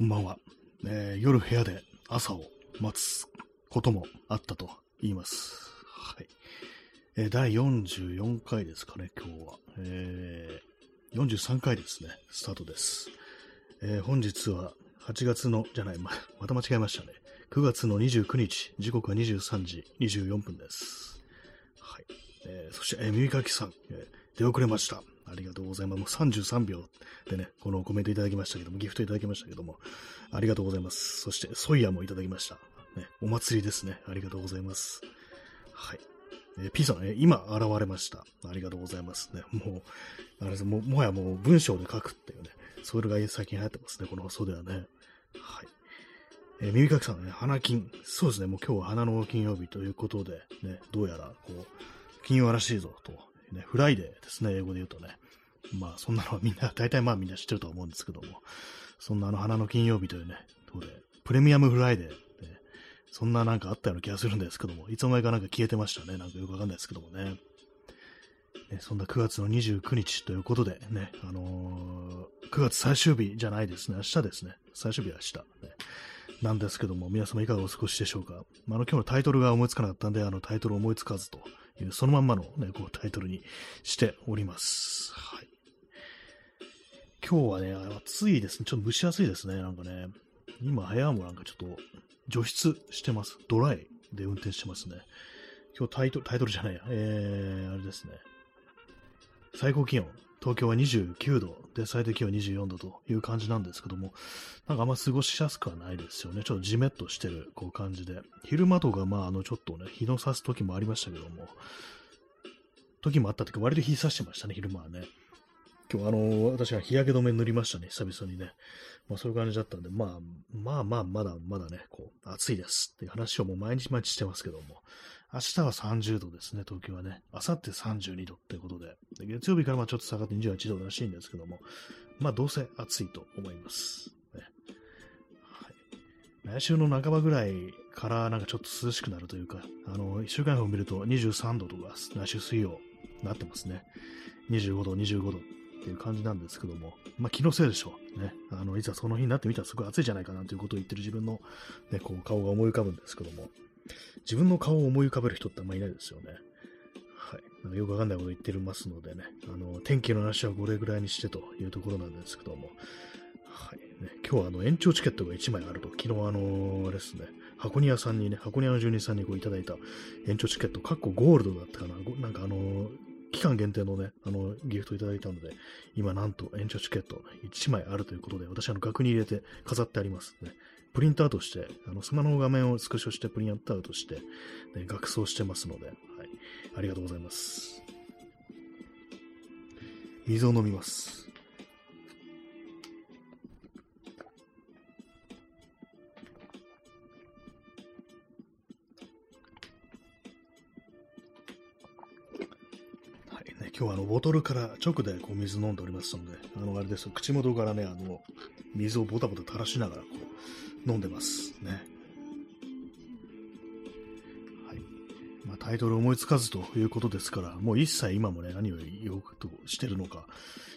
こんばんは、えー夜部屋で朝を待つこともあったと言います。はい。えー第44回ですかね、今日は。えー43回ですね、スタートです。えー本日は8月の、じゃない、ま、また間違えましたね。9月の29日、時刻は23時24分です。はい。えーそして、えー耳かきさん、えー出遅れました。ありがとうございます。もう33秒でね、このコメントいただきましたけども、ギフトいただきましたけども、ありがとうございます。そして、ソイヤもいただきました。ね、お祭りですね。ありがとうございます。はい。えー P さん、えー今現れました。ありがとうございますね。もう、あれですももはやもう文章で書くっていうね、そういうのが最近流行ってますね、この放送ではね。はい。えー耳かきさんね、花金。そうですね、もう今日は花の金曜日ということで、ね、どうやら、こう、金曜らしいぞと、ね、 Friday ですね、英語で言うとね。まあ、そんなのはみんな、大体まあみんな知ってると思うんですけども、そんなあの花の金曜日というね、とこで、プレミアムフライデー、ね、そんななんかあったような気がするんですけども、いつの間にかなんか消えてましたね。なんかよくわかんないですけどもね。ねそんな9月の29日ということでね、あのー9月最終日じゃないですね、明日ですね。最終日は明日、ね。なんですけども、皆様いかがお過ごしでしょうか。まあ、あの今日のタイトルが思いつかなかったんで、あのタイトル思いつかずという、そのまんまのね、こうタイトルにしております。はい。今日はね、暑いですね。ちょっと蒸し暑いですね。なんかね、今部屋もなんかちょっと除湿してます。ドライで運転してますね。今日タイトル、タイトルじゃないや。えー、あれですね。最高気温、東京は29度で、最低気温24度という感じなんですけども、なんかあんま過ごしやすくはないですよね。ちょっとジメッとしてるこう感じで。昼間とか、まあ、あの、ちょっとね、日の差す時もありましたけども、時もあったというか、割と日差してましたね、昼間はね。今日、あの、私は日焼け止め塗りましたね、久々にね。まあ、そういう感じだったんで、まあ、まあまあ、まだまだね、こう、暑いですっていう話をもう毎日毎日してますけども、明日は30度ですね、東京はね。明後日32度ってことで、で月曜日からまあちょっと下がって28度らしいんですけども、まあ、どうせ暑いと思います。ねはい、来週の半ばぐらいからなんかちょっと涼しくなるというか、あの、1週間予報見ると23度とか、来週水曜なってますね。25度、25度っていう感じなんですけども、まあ気のせいでしょう。ね。あの、いざその日になってみたらすごい暑いじゃないかなということを言ってる自分の、ね、こう顔が思い浮かぶんですけども、自分の顔を思い浮かべる人ってあんまりいないですよね。はい。なんかよくわかんないこと言ってますのでね、あの、天気の話はこれぐらいにしてというところなんですけども、はい。ね、今日はあの、延長チケットが1枚あると、昨日あの、あれですね、箱庭さんにね、箱庭の住人さんにこういただいた延長チケット、かっこゴールドだったかな、なんかあの、期間限定のね、あの、ギフトいただいたので、今なんと延長チケット1枚あるということで、私あの、額に入れて飾ってありますね。プリントアウトして、あの、スマホの画面をスクショしてプリントアウトして、ね、額装してますので、はい。ありがとうございます。水を飲みます。今日はあのボトルから直でこう水飲んでおりますので、あのあれです口元からね、あの水をボタボタ垂らしながらこう飲んでますね。はいまあ、タイトル思いつかずということですから、もう一切今もね、何を言おうとしてるのか、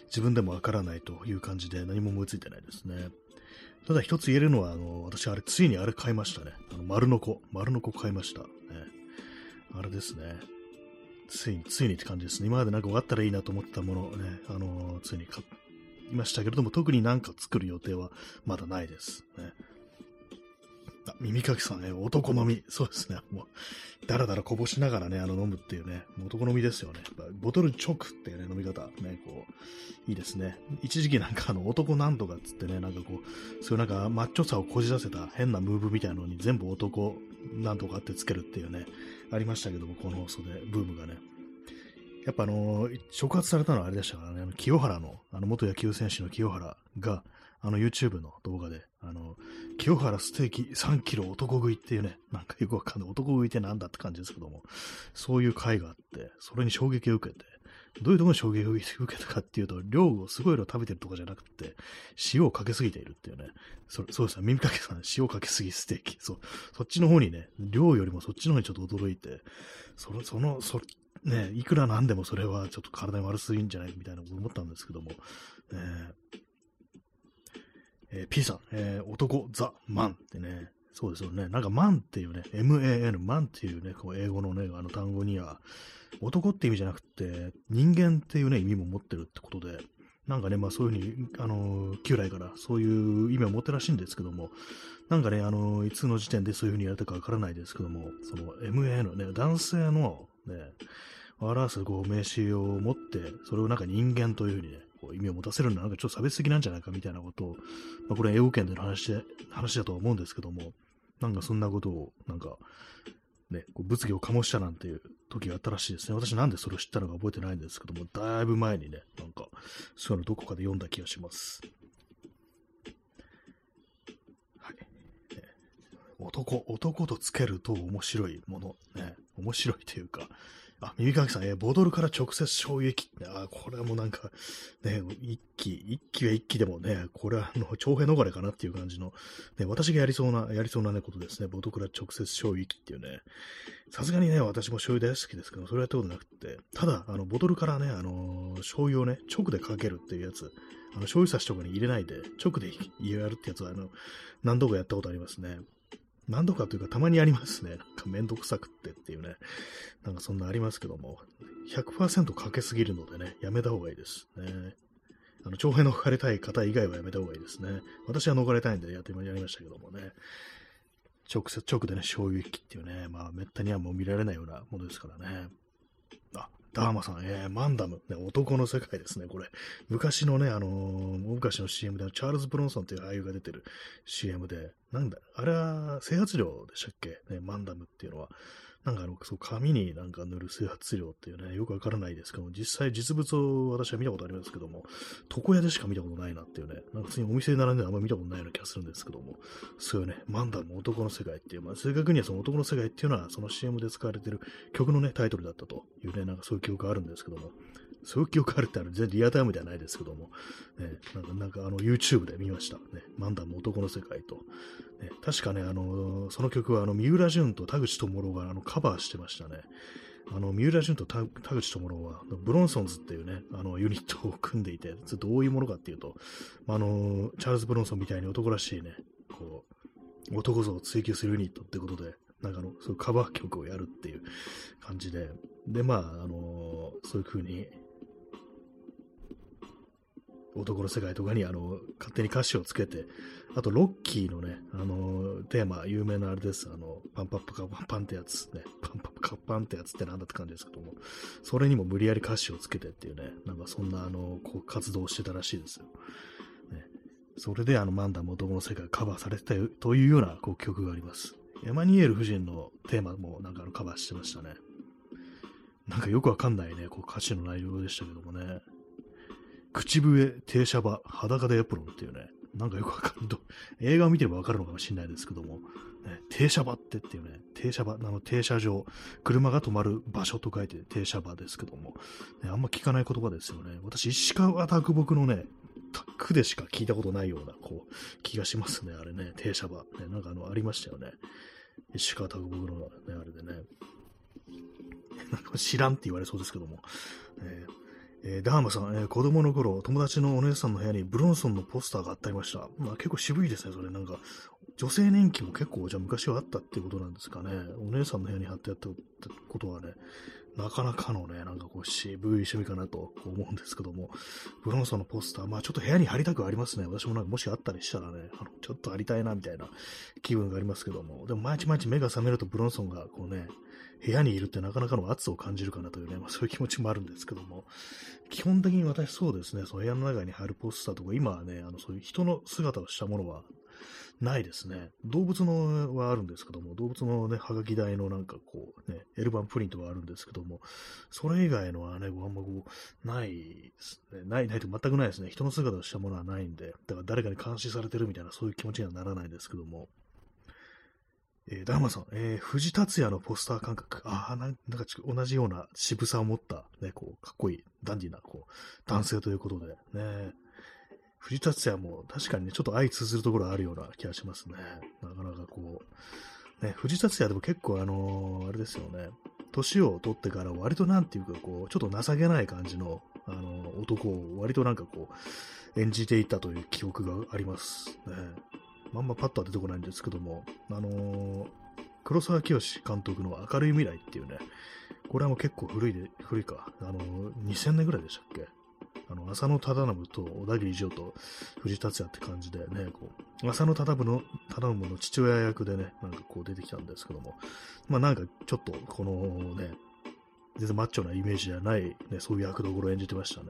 自分でもわからないという感じで何も思いついてないですね。ただ一つ言えるのは、あの、私あれ、ついにあれ買いましたね。あの、丸の子。丸の子買いました。ね。あれですね。ついに、ついにって感じですね。今までなんか終わったらいいなと思ってたものをね、あのついに買いましたけれども、特になんか作る予定はまだないです。ね。あ、耳かきさんね、男飲み。そうですね。もう、だらだらこぼしながらね、あの、飲むっていうね、男飲みですよね。ボトル直っていうね、飲み方。ね、こう、いいですね。一時期なんかあの、男なんとかっつってね、なんかこう、そういうなんかマッチョさをこじらせた変なムーブみたいなのに全部男なんとかってつけるっていうね、ありましたけども、この放送で、ブームがね。やっぱあの触発されたのはあれでしたからね、あの清原の、あの元野球選手の清原が、あの YouTube の動画で、あの、清原ステーキ3キロ男食いっていうね、なんかよくわかんない。男食いってなんだって感じですけども、そういう回があって、それに衝撃を受けて、どういうところに衝撃を受けたかっていうと、量をすごい量食べてるとかじゃなくて、塩をかけすぎているっていうね。そそうですね、耳かけさん、塩かけすぎステーキ。そう、そっちの方にね、量よりもそっちの方にちょっと驚いて、その、その、そ、ね、いくらなんでもそれはちょっと体に悪すぎんじゃないみたいなこと思ったんですけども、ねえー、P さん、えー、男、ザ・マンってね、そうですよね。なんか、マンっていうね、MAN、マンっていうね、こう英語のね、あの単語には、男って意味じゃなくて、人間っていうね、意味も持ってるってことで、なんかね、まあそういうふうに、あの、旧来からそういう意味を持ってらしいんですけども、なんかね、あの、いつの時点でそういうふうにやれたかわからないですけども、その MA のね、男性のね、表すこう名詞を持って、それをなんか人間というふうにね、こう意味を持たせるのはなんかちょっと差別的なんじゃないかみたいなことを、まあ、これ英語圏での話で、話だとは思うんですけども、なんかそんなことを、なんか、ね、こう物議を醸したなんていう時があったらしいですね。私なんでそれを知ったのか覚えてないんですけども、だいぶ前にね、なんか、そういうのどこかで読んだ気がします。はい。ね、男、男とつけると面白いもの、ね、面白いというか、あ、耳かきさん、えー、ボトルから直接醤油液って。あ、これはもうなんか、ね、一気、一気は一気でもね、これはあの、長平逃れかなっていう感じの、ね、私がやりそうな、やりそうなね、ことですね。ボトルから直接醤油液っていうね。さすがにね、私も醤油大好きですけど、それはやったことなくて、ただ、あの、ボトルからね、あのー、醤油をね、直でかけるっていうやつ、あの、醤油差しとかに入れないで、直でやるってやつは、あの、何度かやったことありますね。何度かというかたまにありますね。なんかめんどくさくってっていうね。なんかそんなありますけども、100%かけすぎるのでね、やめた方がいいですね。あの、長編逃れたい方以外はやめた方がいいですね。私は逃れたいんでやってやりましたけどもね。直接、直でね、醤油液っていうね、まあ、めったにはもう見られないようなものですからね。あ、ダーマさん、えー、マンダム、ね、男の世界ですね、これ。昔のね、あのー、昔の CM で、チャールズ・ブロンソンという俳優が出てる CM で、なんだ、あれは整髪料でしたっけ？ね、マンダムっていうのは。なんかあの、そう、紙になんか塗る整髪料っていうね、よくわからないですけども、実際実物を私は見たことありますけども、床屋でしか見たことないなっていうね、なんか普通にお店で並んであんまり見たことないような気がするんですけども、そういうね、マンダム男の世界っていう、まあ正確にはその男の世界っていうのは、その CM で使われてる曲のね、タイトルだったというね、なんかそういう記憶があるんですけども、そういう記憶あるってある全然リアタイムではないですけども、ね、なんかなんかあの YouTube で見ました。ね、マンダム男の世界と。ね、確かね、あのその曲はあの三浦淳と田口智郎があのカバーしてましたね。あの、三浦淳と田口智郎は、ブロンソンズっていうね、あの、ユニットを組んでいて、どういうものかっていうと、あの、チャールズ・ブロンソンみたいに男らしいね、こう、男像を追求するユニットってことで、なんかの、そういうカバー曲をやるっていう感じで、で、まあ、あのそういう風に、男の世界とかにあの勝手に歌詞をつけて、あとロッキーのね、あのテーマ、有名なあれです。あの、パンパッパカパンパンってやつね、パンパッパカパンってやつってなんだって感じですけども、それにも無理やり歌詞をつけてっていうね、なんかそんなあの、こう活動をしてたらしいですよ。ね、それであの、マンダム男の世界カバーされてたというようなこう曲があります。エマニエル夫人のテーマもなんかあのカバーしてましたね。なんかよくわかんないね、こう歌詞の内容でしたけどもね。口笛、停車場、裸でエプロンっていうね、なんかよくわかんない。映画を見てればわかるのかもしれないですけども、ね、停車場ってっていうね、停車場、あの停車場、車が止まる場所と書いて停車場ですけども、ね、あんま聞かない言葉ですよね。私、石川啄木のね、区でしか聞いたことないような、こう、気がしますね、あれね、停車場。ね、なんかあの、ありましたよね。石川啄木のね、あれでね。知らんって言われそうですけども。えーえー、ダーマさん、えー、子供の頃、友達のお姉さんの部屋にブロンソンのポスターがあってありました。まあ、結構渋いですね、それ。なんか、女性年金も結構、じゃあ昔はあったっていうことなんですかね。お姉さんの部屋に貼ってやったってことはね、なかなかのね、なんかこう渋い趣味かなと思うんですけども、ブロンソンのポスター、まあちょっと部屋に貼りたくありますね。私もなんかもしあったりしたらね、あのちょっと貼りたいなみたいな気分がありますけども、でも毎日毎日目が覚めるとブロンソンがこうね、部屋にいるってなかなかの圧を感じるかなというね、まあ、そういう気持ちもあるんですけども、基本的に私そうですね、その部屋の中に貼るポスターとか、今はね、あのそういう人の姿をしたものはないですね。動物のはあるんですけども、動物のね、はがき台のなんかこうね、L 版プリントはあるんですけども、それ以外のはね、あんまこう、ないですね。ない、ないと全くないですね。人の姿をしたものはないんで、だから誰かに監視されてるみたいな、そういう気持ちにはならないですけども、えー、ダーマさん、えー、藤達也のポスター感覚。ああ、なんか同じような渋さを持った、ね、こう、かっこいい、ダンディーな、こう、男性ということで、ね。藤達也も確かにね、ちょっと相通ずるところあるような気がしますね。なかなかこう、ね、藤達也でも結構あのー、あれですよね、年を取ってから割となんていうか、こう、ちょっと情けない感じの、あのー、男を割となんかこう、演じていたという記憶があります。ね、まんまパッとは出てこないんですけども、あのー黒沢清監督の明るい未来っていうね、これはもう結構古いで、古いか、あのー2000年ぐらいでしたっけ？あの、浅野忠信と小田切城と藤達也って感じでね、こう、浅野忠信の忠信の父親役でね、なんかこう出てきたんですけども、まあなんかちょっとこのね、全然マッチョなイメージじゃない、ね、そういう役どころを演じてましたね。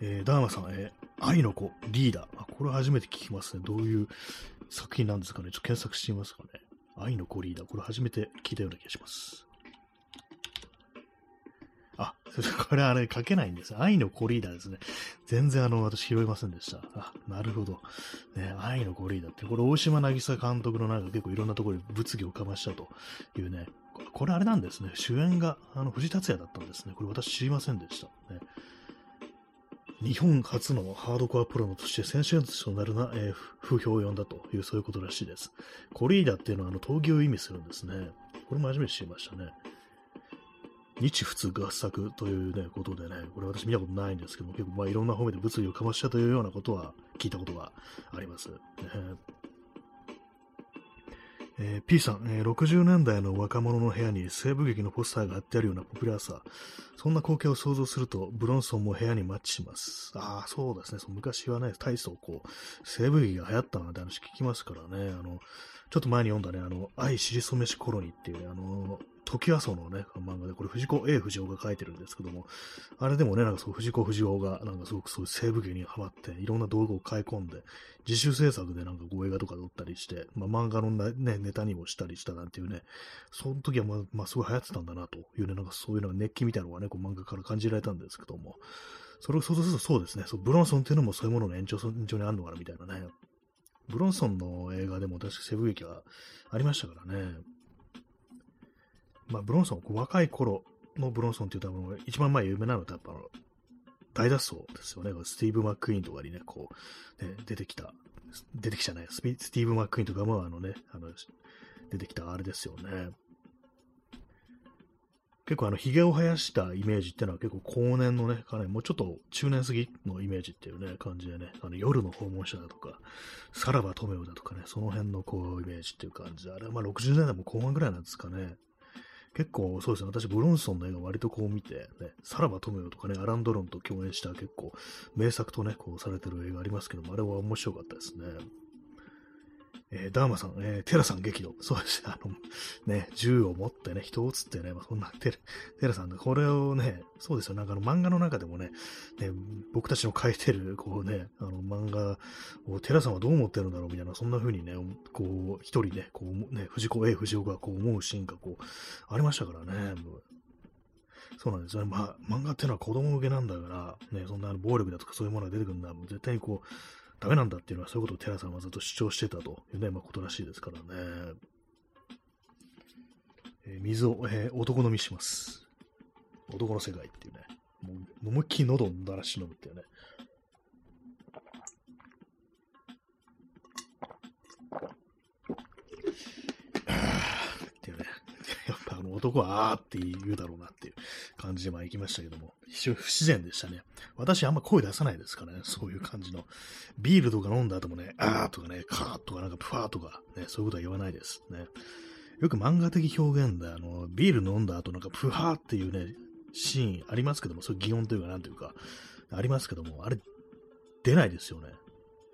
えーダーマさん、え愛の子、リーダー。あ、これ初めて聞きますね。どういう作品なんですかね。ちょっと検索してみますかね。愛の子リーダー。これ初めて聞いたような気がします。あ、これあれ書けないんです。愛の子リーダーですね。全然あの、私拾いませんでした。あ、なるほど。ね、愛の子リーダーって、これ大島渚監督のなんか結構いろんなところで物議をかましたというね。ここれあれなんですね。主演があの藤達也だったんですね。これ私知りませんでした。ね日本初のハードコアプロのとして先進となるな、えー風評を呼んだという、そういうことらしいです。コリーダっていうのはあの闘技を意味するんですね。これも初めて知りましたね。日仏合作というね、ことでね、これ私見たことないんですけども、結構まあいろんな方面で物理をかましたというようなことは聞いたことがあります。ねえー P さん、えー60年代の若者の部屋に西部劇のポスターが貼ってあるようなポピュラーさ、そんな光景を想像すると、ブロンソンも部屋にマッチします。ああ、そうですね。その昔はね、大層、こう、西部劇が流行ったなんて話聞きますからね。あの、ちょっと前に読んだね、あの、愛しりそめしコロニーっていうね、あの、時はそのね、漫画で、これ藤子 A 藤尾が書いてるんですけども、あれでもね、なんかそう、藤子藤尾が、なんかすごくそういう西部劇にハマって、いろんな道具を買い込んで、自主制作でなんかこう映画とか撮ったりして、まあ漫画のね、ネタにもしたりしたなんていうね、その時はまあ、まあ、すごい流行ってたんだなというね、なんかそういうのが熱気みたいなのがね、こう漫画から感じられたんですけども、それを想像するとそうですね、そうブロンソンっていうのもそういうものの延長線上にあるのかなみたいなね。ブロンソンの映画でも確か西部劇がありましたからね。まあ、ブロンソン、若い頃のブロンソンっていうと、あの一番前有名なのって、大脱走ですよね。スティーブ・マック・イーンとかにね、こう、ね、出てきた、出てきたね、スピスティーブ・マック・イーンとかもあのね、あの、出てきたあれですよね。結構あの、髭を生やしたイメージっていうのは結構後年のね、かなりもうちょっと中年過ぎのイメージっていうね、感じでね、あの夜の訪問者だとか、さらばトメオだとかね、その辺のこうイメージっていう感じで、あれはまあ60年代も後半ぐらいなんですかね。結構そうですね、私ブロンソンの映画割とこう見て、ね、さらばトメオとかね、アラン・ドロンと共演した結構名作とね、こうされてる映画ありますけども、あれは面白かったですね。えーダーマさん、えーテラさん激怒。そうですね、あの、ね、銃を持ってね、人を撃つってね、まあ、そんなテラ、テラさん、これをね、そうですよ、なんかあの漫画の中でもね、ね、僕たちの書いてる、こうね、あの漫画をテラさんはどう思ってるんだろうみたいな、そんな風にね、こう、一人ね、こう、ね、藤子 A 藤尾がこう思うシーンがこう、ありましたからね、もうそうなんですよね。まあ、漫画っていうのは子供向けなんだから、ね、そんな暴力だとかそういうものが出てくるのは、もう絶対にこう、ダメなんだっていうのは、そういうことをテラさんはずっと主張してたというね、まあ、ことらしいですからね。えー水を、えー男飲みします。男の世界っていうね。もう、思いっきり喉をだらし飲むっていうね。あーっていうね。やっぱあの男はあーって言うだろうなっていう感じでまあ行きましたけども、非常に不自然でしたね。私あんま声出さないですからね、そういう感じの。ビールとか飲んだ後もね、あーとかね、カーとかなんかプファーとかね、そういうことは言わないですね。よく漫画的表現で、あの、ビール飲んだ後なんかプハーっていうね、シーンありますけども、そういう擬音というかなんというか、ありますけども、あれ、出ないですよね。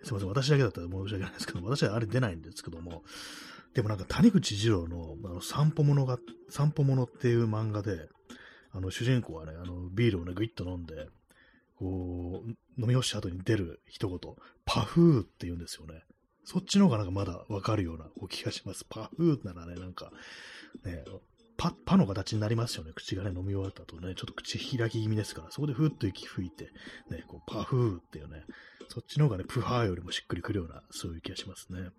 すいません、私だけだったら申し訳ないですけど、私はあれ出ないんですけども、でもなんか谷口二郎のあの散歩物が、散歩物っていう漫画で、あの主人公はね、あのビールをね、ぐいっと飲んで、こう、飲み干した後に出る一言、パフーって言うんですよね。そっちの方がなんかまだわかるような気がします。パフーならね、なんか、ね、パ、パの形になりますよね。口がね、飲み終わった後ね、ちょっと口開き気味ですから、そこでふーっと息吹いて、ね、こう、パフーっていうね、そっちの方がね、プハーよりもしっくりくるような、そういう気がしますね。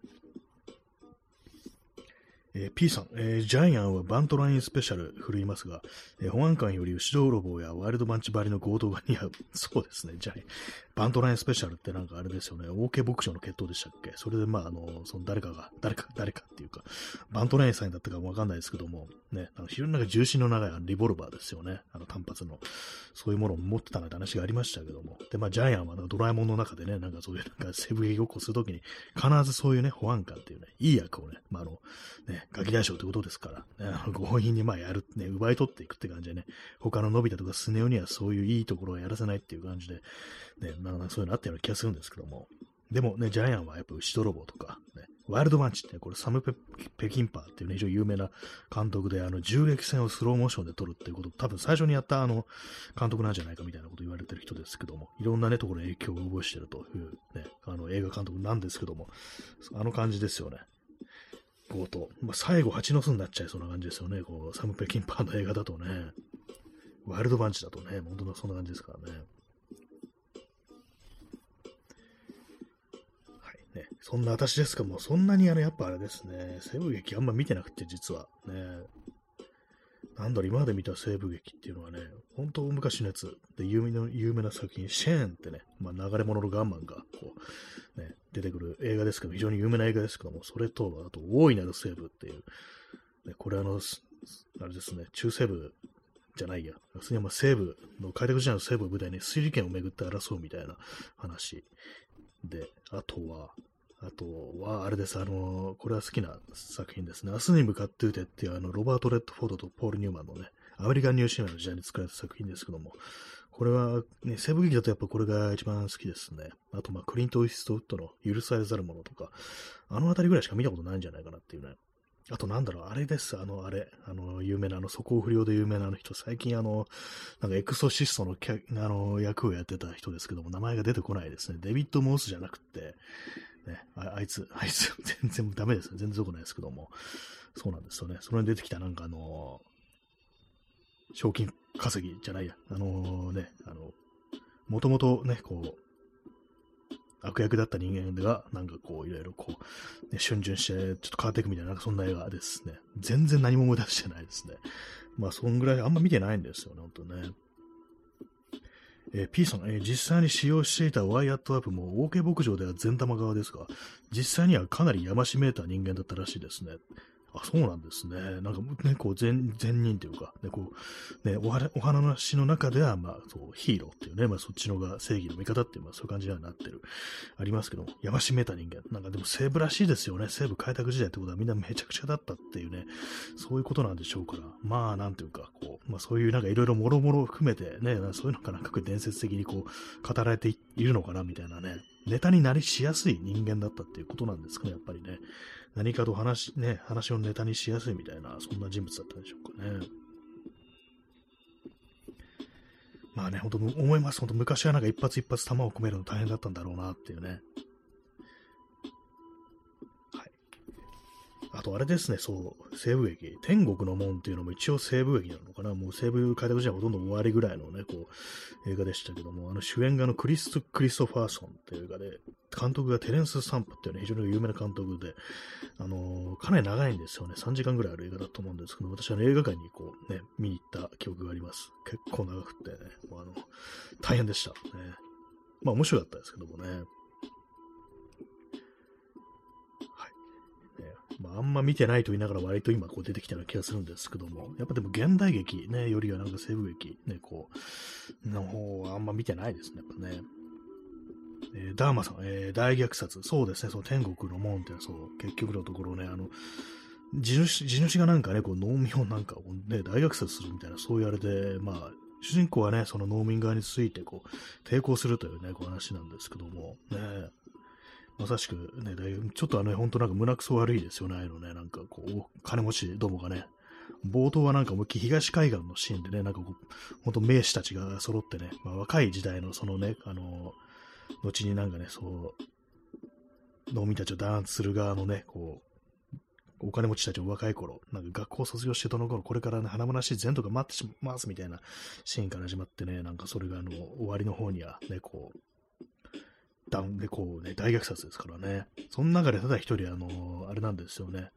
えー P さん、えージャイアンはバントラインスペシャル振るいますが、えー保安官より後ろ泥棒やワイルドバンチバリの強盗が似合う。そうですね、ジャイバントラインスペシャルってなんかあれですよね、OK 牧場の決闘でしたっけ？それでまあ、あの、その誰かが、誰か、誰かっていうか、バントラインさんだったかもわかんないですけども、ね、あの非常になんか重心の長いリボルバーですよね、あの単発の、そういうものを持ってたなんて話がありましたけども、で、まあ、ジャイアンはドラえもんの中でね、なんかそういうなんか西部劇ごっこするときに、必ずそういうね、保安官っていうね、いい役をね、まあ、あの、ね、ガキ大将ということですから、ね、あの強引にまあやる、ね、奪い取っていくって感じでね、他ののび太とかスネ夫にはそういういいところをやらせないっていう感じで、ね、なんかそういうのあったような気がするんですけども、でもね、ジャイアンはやっぱ牛泥棒とか、ね、ワイルドマンチって、ね、これサムペ・ペキンパーっていうね、非常に有名な監督で、あの、銃撃戦をスローモーションで撮るっていうこと、多分最初にやったあの、監督なんじゃないかみたいなこと言われてる人ですけども、いろんなね、ところに影響を及ぼしてるというね、あの、映画監督なんですけども、あの感じですよね。冒頭。まあ、最後、蜂の巣になっちゃいそうな感じですよね。こう、サム・ペキンパーの映画だとね。ワイルドバンチだとね、本当にそんな感じですからね。ね。そんな私ですけども、そんなにあの、やっぱあれですね、西部劇あんま見てなくて、実は。ね。なんだろ、今まで見た西部劇っていうのはね、本当昔のやつで有名な有名な作品、シェーンってね、まあ、流れ物のガンマンがこう、ね、出てくる映画ですけど、非常に有名な映画ですけども、それと、あと、大いなる西部っていう、ね、これあの、あれですね、中西部じゃないや、普通にまあ西部の、開拓時代の西部を舞台に推理権をめぐって争うみたいな話で、あとは、あとは、あれです、あの、これは好きな作品ですね。明日に向かって打てっていう、あの、ロバート・レッドフォードとポール・ニューマンのね、アメリカンニューシーマンの時代に作られた作品ですけども、これは、ね、西部劇だとやっぱこれが一番好きですね。あと、まあ、クリント・ウィストウッドの許されざるものとか、あの辺りぐらいしか見たことないんじゃないかなっていうね。あとなんだろう、あれです。あの、あれ、あの、有名な、あの、素行不良で有名なあの人、最近あの、なんかエクソシストのキャあの役をやってた人ですけども、名前が出てこないですね。デビッド・モースじゃなくて、ね、ああいつ、あいつ、全然ダメですね。全然良くないですけども。そうなんですよね。それに出てきたなんかあの、賞金稼ぎじゃないや。あのね、あの、もともとね、こう、悪役だった人間が、なんかこう、いろいろこう、ね、瞬順して、ちょっと変わっていくみたいな、なんかそんな映画ですね。全然何も思い出してないですね。まあ、そんぐらいあんま見てないんですよね、ほんとね。えー、P さん、えー、実際に使用していたワイヤットアップも OK 牧場では善玉側ですが、実際にはかなり山しめいた人間だったらしいですね。あ、そうなんですね。なんかね、こう善、善人というか、ね、こう、ね、お花お話の中では、まあ、そう、ヒーローっていうね、まあ、そっちのが正義の味方っていう、まあ、そういう感じにはなってる。ありますけども、山しめた人間。なんかでも西部らしいですよね。西部開拓時代ってことはみんなめちゃくちゃだったっていうね、そういうことなんでしょうから。まあ、なんていうか、こう、まあ、そういうなんかいろいろもろもろ含めてね、そういうのかなんか伝説的にこう、語られているのかな、みたいなね、ネタになりしやすい人間だったっていうことなんですかね、やっぱりね。何かと話、ね、話をネタにしやすいみたいな、そんな人物だったんでしょうかね。まあね、本当思います。本当昔はなんか一発一発弾を込めるの大変だったんだろうなっていうね。あとあれですね、そう、西部劇。天国の門っていうのも一応西部劇なのかな。もう西部開拓時代ほとんど終わりぐらいのね、こう、映画でしたけども、あの主演がのクリス・クリストファーソンっていう映画で、監督がテレンス・スタンプっていうね、非常に有名な監督で、あのー、かなり長いんですよね。3時間ぐらいある映画だと思うんですけど、私は、映画館にこうね、見に行った記憶があります。結構長くてね、もうあの、大変でした。ね。まあ面白かったですけどもね。あ、んま見てないと言いながら割と今こう出てきたような気がするんですけども、やっぱでも現代劇ね、よりはなんか西部劇ね、こう、の方はあんま見てないですね、やっぱね。えー、ダーマさん、えー、大虐殺。そうですね、その天国の門ってそう、結局のところね、あの、地主地主がなんかね、こう農民をなんかね、大虐殺するみたいな、そういうあれで、まあ、主人公はね、その農民側についてこう、抵抗するというね、こう話なんですけども、ね、まさしくね、ちょっとあの、本当なんか胸くそ悪いですよね、あのね、なんかこう、金持ちどもがね、冒頭はなんか思いっきり東海岸のシーンでね、なんかこう、本当名士たちが揃ってね、まあ、若い時代のそのね、あの、後になんかね、そう、農民たちを弾圧する側のね、こう、お金持ちたちも若い頃、なんか学校卒業してどの頃、これからね、華々しい前途が待ってしますみたいなシーンから始まってね、なんかそれがあの、終わりの方にはね、こう、ダウンでこうね、大虐殺ですからね。その中でただ一人、あの、あれなんですよね。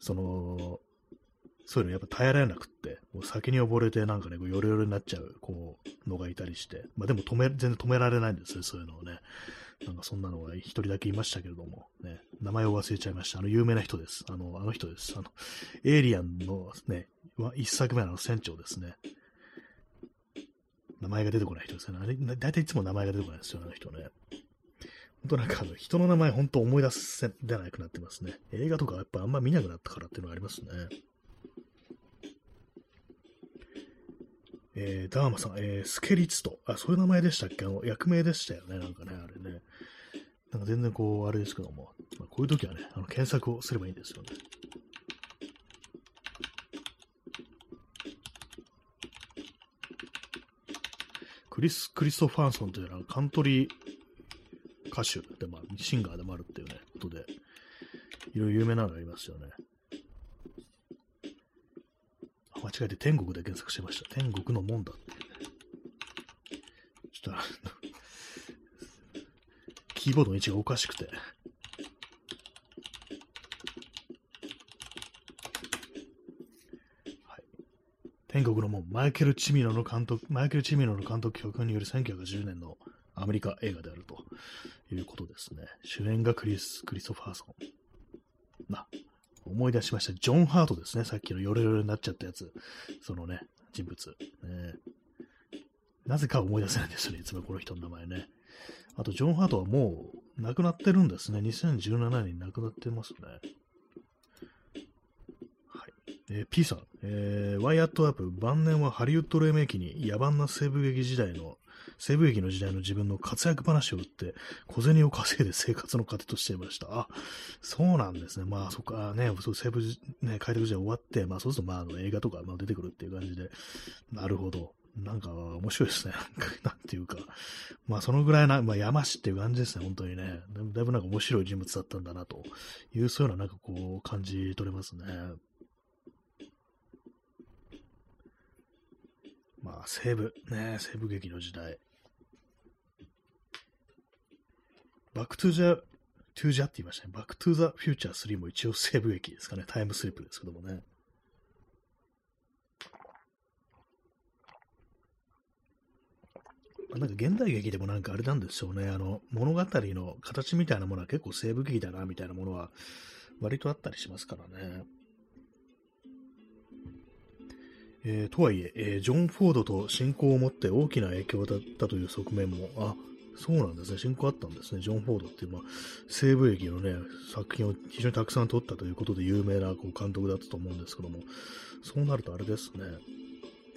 その、そういうのやっぱ耐えられなくって、もう酒に溺れてなんかね、こうヨレヨレになっちゃう、こう、のがいたりして、まあでも止め、全然止められないんですね、そういうのをね。なんかそんなのが一人だけいましたけれども、ね、名前を忘れちゃいました。あの、有名な人です。あの、あの人です。あの、エイリアンのね、一作目の船長ですね。名前が出てこない人ですね。あれ、だいたいつも名前が出てこないですよ、あの人ね。本当なんかあの、人の名前本当思い出せなくなってますね。映画とかやっぱあんま見なくなったからっていうのがありますね。えー、ダーマさん、えー、スケリツト。あ、そういう名前でしたっけ？あの、役名でしたよね。なんかね、あれね。なんか全然こう、あれですけども。まあ、こういう時はね、あの、検索をすればいいんですよね。クリス・クリストファンソンというのはカントリー歌手でもある、シンガーでもあるっていうね、ことで、いろいろ有名なのがありますよね。間違えて天国で検索しました。天国のもんだっていうね。ちょっとキーボードの位置がおかしくて。天国の門、マイケル・チミノの監督、マイケル・チミノの監督曲による1910年のアメリカ映画であるということですね。主演がクリス・クリストファーソン。な、思い出しました。ジョン・ハートですね。さっきのヨレヨレになっちゃったやつ。そのね、人物。ね、なぜか思い出せないんですよね。いつもこの人の名前ね。あと、ジョン・ハートはもう亡くなってるんですね。2017年に亡くなってますね。えー、P さん、えー、ワイアットアップ、晩年はハリウッド黎明期に野蛮な西部劇時代の西部劇の時代の自分の活躍話を売って、小銭を稼いで生活の糧としていました。あ、そうなんですね。まあ、そっか、ね、そう西部、ね、開拓時代終わって、まあ、そうすると、まあ、あの映画とか、まあ、出てくるっていう感じで、なるほど。なんか、面白いですね。なんていうか。まあ、そのぐらいな、まあ、山師っていう感じですね、本当にね。だいぶなんか面白い人物だったんだな、という、そういうような、なんかこう、感じ取れますね。まあ、西部、ね、西部劇の時代。バックトゥーザ、トゥザって言いましたね。バックトゥーザフューチャー3も一応西部劇ですかね。タイムスリップですけどもね。なんか現代劇でもなんかあれなんですよね。あの、物語の形みたいなものは結構西部劇だな、みたいなものは割とあったりしますからね。えー、とはいええー、ジョン・フォードと親交を持って大きな影響だったという側面も、あ、そうなんですね。進行あったんですね。ジョン・フォードっていう、まあ、西部劇のね、作品を非常にたくさん撮ったということで有名なこう監督だったと思うんですけども、そうなるとあれですね。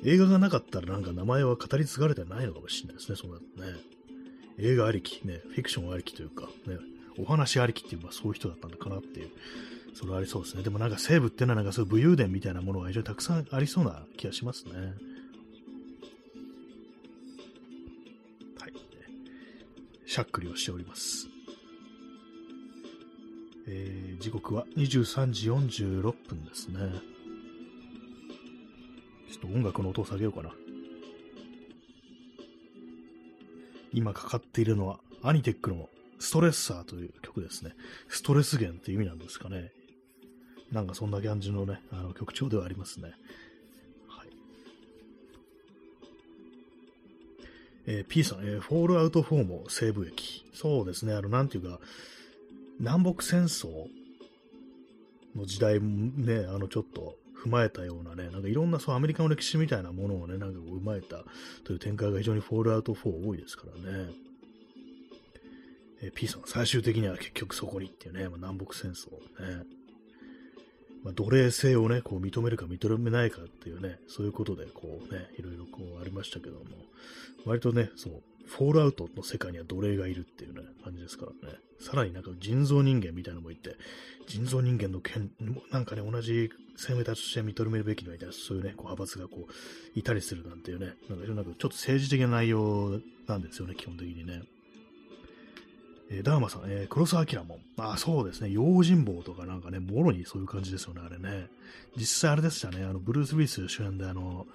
映画がなかったらなんか名前は語り継がれてないのかもしれないですね。そうなるとね。映画ありき、ね、フィクションありきというか、ね、お話ありきっていう、まあそういう人だったのかなっていう、それはありそうですね。でもなんか西部っていうのはなんかそういう武勇伝みたいなものが非常にたくさんありそうな気がしますね。はいしゃっくりをしております。えー、時刻は23時46分ですね。ちょっと音楽の音を下げようかな。今かかっているのは、アニテックのストレッサーという曲ですね。ストレス源っていう意味なんですかね。なんかそんな感じのね、あの曲調ではありますね。はいえー、P さん、えー、フォールアウト4も西部劇。そうですね、あの、なんていうか、南北戦争の時代もね、あの、ちょっと踏まえたようなね、なんかいろんなそうアメリカの歴史みたいなものをね、なんか踏まえたという展開が非常にフォールアウト4多いですからね。え、P さん、最終的には結局そこにっていうね、まあ、南北戦争ね。まあ、奴隷制をね、こう認めるか認めないかっていうね、そういうことで、こうね、いろいろこうありましたけども、割とね、そう、フォールアウトの世界には奴隷がいるっていうね、感じですからね。さらになんか人造人間みたいなのもいて、人造人間の権、なんかね、同じ生命体として認めるべきみたいな、そういうね、こう派閥がこう、いたりするなんていうね、なんか色んなちょっと政治的な内容なんですよね、基本的にね。えー、ダーマさん、えー、黒澤明も。あ、そうですね。用心棒とかなんかね、もろにそういう感じですよね、あれね。実際あれでしたね、あの、ブルース・ウィス主演であの、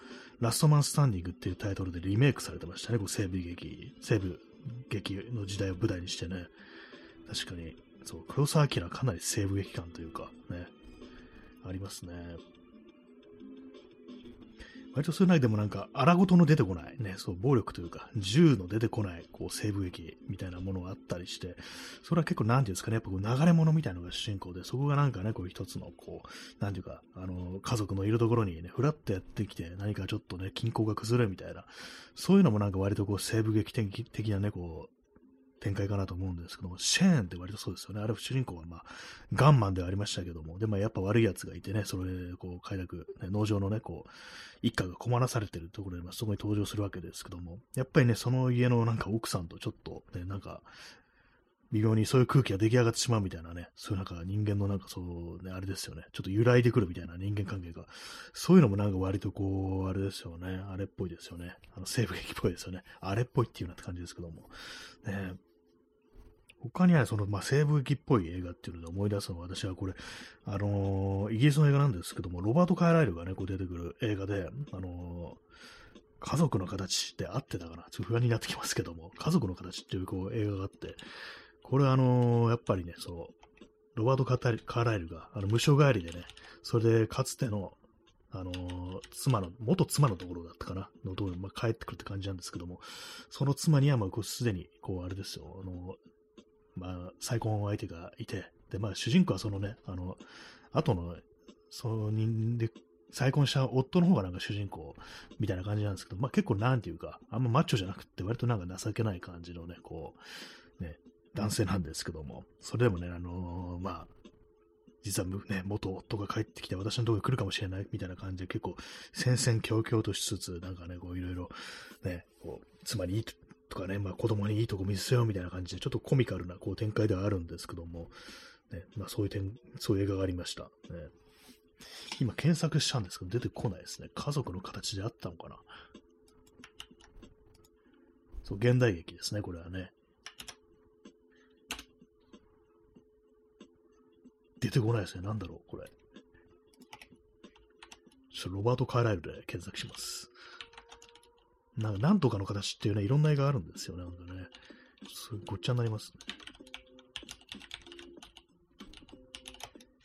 ラストマン・スタンディングっていうタイトルでリメイクされてましたね、こう西部劇、西部劇の時代を舞台にしてね。確かに、そう、黒澤明はかなり西部劇感というか、ね、ありますね。割とそういう中でもなんか、荒ごとの出てこない、ね、そう、暴力というか、銃の出てこない、こう、西部劇みたいなものがあったりして、それは結構、なんていうんですかね、やっぱこう流れ物みたいなのが主人公で、そこがなんかね、こう一つの、こう、なんていうか、あの、家族のいるところにね、ふらっとやってきて、何かちょっとね、均衡が崩れるみたいな、そういうのもなんか割とこう、西部劇的なね、こう、展開かなと思うんですけども、シェーンって割とそうですよね。あれ主人公はまあ、ガンマンではありましたけども、で、もやっぱ悪い奴がいてね、それでこう、快楽、ね、農場のね、こう、一家が困らされてるところで、まあ、そこに登場するわけですけども、やっぱりね、その家のなんか奥さんとちょっとね、なんか、微妙にそういう空気が出来上がってしまうみたいなね、そういうなんか人間のなんかそうね、あれですよね、ちょっと揺らいでくるみたいな人間関係が、そういうのもなんか割とこう、あれですよね、あれっぽいですよね。あの西部劇っぽいですよね。あれっぽいっていうような感じですけども。ね、他にはその、まあ、西部劇っぽい映画っていうので思い出すのは、私はこれ、あのー、イギリスの映画なんですけども、ロバート・カイライルがね、こう出てくる映画で、あのー、家族の形って合ってたかな？ちょっと不安になってきますけども、家族の形っていうこう映画があって、これあのー、やっぱりね、そう、ロバート・カーライルが、あの、無償帰りでね、それでかつての、あのー、妻の、元妻のところだったかな？のところに、まあ、帰ってくるって感じなんですけども、その妻には、まあ、すでに、こう、あれですよ、あのまあ、再婚相手がいて、で、まあ、主人公はそのね、あの、後の、その人で、再婚した夫の方がなんか主人公みたいな感じなんですけど、まあ結構なんていうか、あんまマッチョじゃなくて割となんか情けない感じのね、こう、ね、男性なんですけども、それでもね、あのー、まあ、実はね、元夫が帰ってきて私のところに来るかもしれないみたいな感じで結構戦々恐々としつつ、なんかね、こういろいろね、こう、妻にいいとかね、まあ子供にいいとこ見せようみたいな感じで、ちょっとコミカルなこう展開ではあるんですけども、ね、まあそういう点、そういう映画がありました。ね、今検索したんですけど出てこないですね。家族の形であったのかな。そう、現代劇ですね、これはね。出てこないですね。なんだろう、これ。ちょっとロバート・カーライルで検索します。なんか、なんとかの形っていうね、いろんな絵があるんですよね。なんかね。すごっちゃになります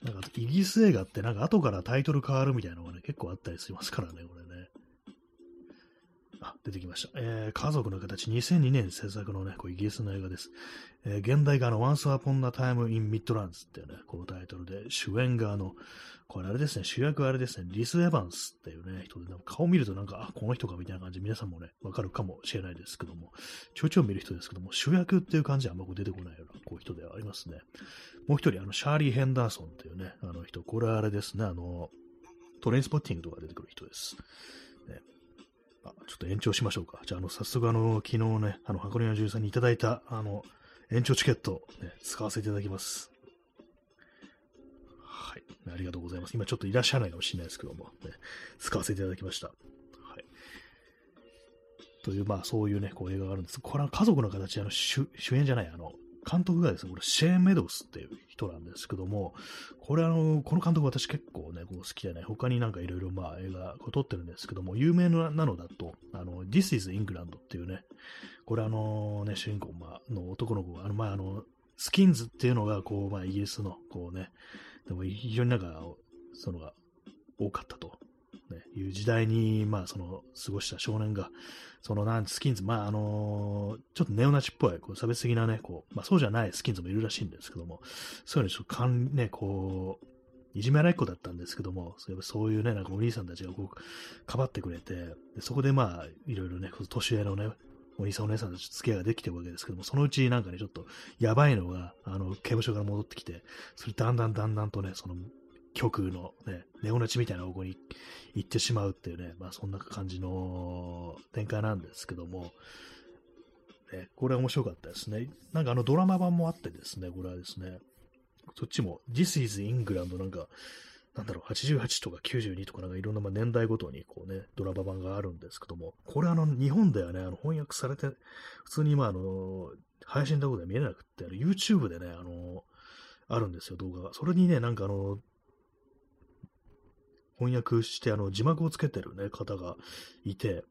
ね。なんか、イギリス映画って、なんか、後からタイトル変わるみたいなのがね、結構あったりしますからね、これ。出てきました。えー、家族の形、2002年制作のね、こうイギリスの映画です。えー、現代画の Once Upon a Time in Midlands っていうね、このタイトルで、主演側のこれあれですね、主役あれですね、リス・エヴァンスっていうね、人で、顔見るとなんか、あ、この人かみたいな感じ皆さんもね、わかるかもしれないですけども、ちょいちょい見る人ですけども、主役っていう感じはあんま出てこないような、こう人ではありますね。もう一人、あの、シャーリー・ヘンダーソンっていうね、あの人、これあれですね、あの、トレインスポッティングとか出てくる人です。ちょっと延長しましょうか。じゃあ、あの、早速あの、昨日ね、あの、箱根の13にいただいた、あの、延長チケット、ね、使わせていただきます。はい。ありがとうございます。今ちょっといらっしゃらないかもしれないですけども、ね、使わせていただきました。はい。という、まあそういうね、こう映画があるんです。これは家族の形、あの主主演じゃない、あの、監督がですね、これシェーン・メドウスっていう人なんですけども、これあの、この監督私結構ね、こう好きでね、他になんかいろいろまあ映画こう撮ってるんですけども、有名なのだと、あの、This is England っていうね、これあのね、主人公、ま、の男の子が、あの、まああの、スキンズっていうのが、こう、まあ、イギリスの、こうね、でも非常になんか、そのが多かったと、ね、いう時代に、まあ、その、過ごした少年が、その、なんスキンズ、まあ、あのー、ちょっとネオナチっぽい、こう、差別的なね、こう、まあ、そうじゃないスキンズもいるらしいんですけども、そういうのちょっとかん、ね、こう、いじめられっ子だったんですけども、そういうね、なんかお兄さんたちがこう、かばってくれて、でそこでまあ、いろいろね、年上のね、お兄さんお姉さんたち付き合いができてるわけですけども、そのうちなんかね、ちょっとやばいのが、あの、刑務所から戻ってきて、それだんだんだんだんとね、その、極のね、ネオナチみたいな方向に行ってしまうっていうね、まあそんな感じの展開なんですけども、ね、これは面白かったですね。なんかあのドラマ版もあってですね、これはですね、そっちも This is England なんかなんだろう、88とか92とかなんかいろんなま年代ごとにこうね、ドラマ版があるんですけども、これあの、日本ではね、あの翻訳されて、普通にまああの、配信とかで見えなくって、YouTube でね、あの、あるんですよ、動画が。それにね、なんかあの、翻訳してあの字幕をつけてるね、方がいて、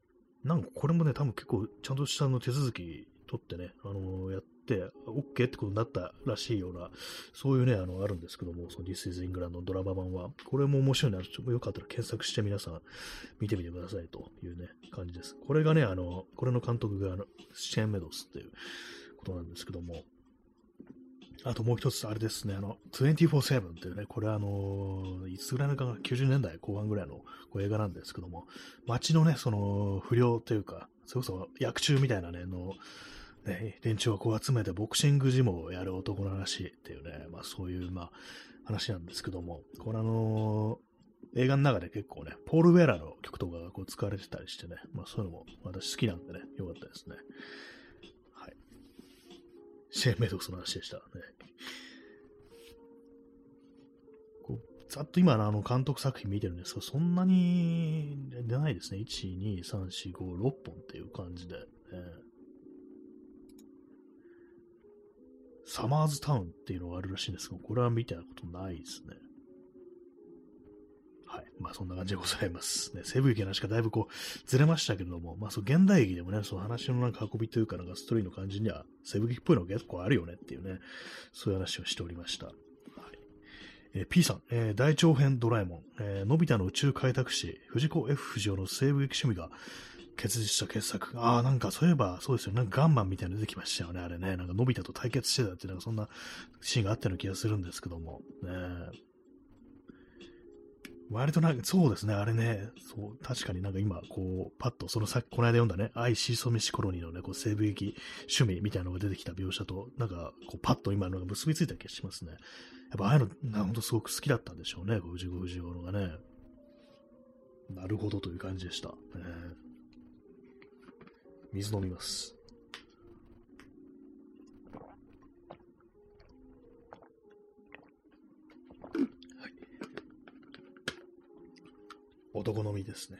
なんかこれもね、多分結構ちゃんとしたの手続き取ってね、あのやって、OK ってことになったらしいような、そういうね、あの、あるんですけども、その This is England のドラマ版は、これも面白いので、よかったら検索して皆さん見てみてくださいというね、感じです。これがね、あの、これの監督が、あの、シェーン・メドスっていうことなんですけども、あともう一つ、あれですね、あの、24-7っていうね、これあの、いつぐらいのか、90年代後半ぐらいのこう映画なんですけども、街のね、その、不良というか、それこそ薬中みたいなね、の、ね、連中をこう集めてボクシングジムをやる男の話っていうね、まあそういう、まあ、話なんですけども、これあの映画の中で結構ね、ポール・ウェラの曲とかがこう使われてたりしてね、まあそういうのも私好きなんでね、よかったですね。はい。シェーン・メイドクスの話でしたね。こうざっと今のあの監督作品見てるんですが、そんなに出ないですね。1、2、3、4、5、6本っていう感じで。ね、サマーズタウンっていうのがあるらしいんですけど、これは見たことないですね。はい。まあそんな感じでございます。ね、西部劇の話がだいぶこう、ずれましたけれども、まあそう、現代劇でもね、その話のなんか運びというか、なんかストーリーの感じには、西部劇っぽいのが結構あるよねっていうね、そういう話をしておりました。はい。えー、P さん、えー、大長編ドラえもん、えー、のび太の宇宙開拓士、藤子 F 不二雄の西部劇趣味が、結実した傑作。ああ、なんかそういえば、そうですよ。なんかガンマンみたいなの出てきましたよね、あれね。なんか、のび太と対決してたって、なんかそんなシーンがあったような気がするんですけども。ね割となんか、そうですね、あれね、そう、確かになんか今、こう、パッと、そのさっき、この間読んだね、愛しそめしコロニーのね、こう、西部劇趣味みたいなのが出てきた描写と、なんか、こう、パッと今のが結びついた気がしますね。やっぱ、ああいうの、ほんとすごく好きだったんでしょうね、こう、藤子不二雄のがね。なるほどという感じでした。えー水飲みます。男のみですね。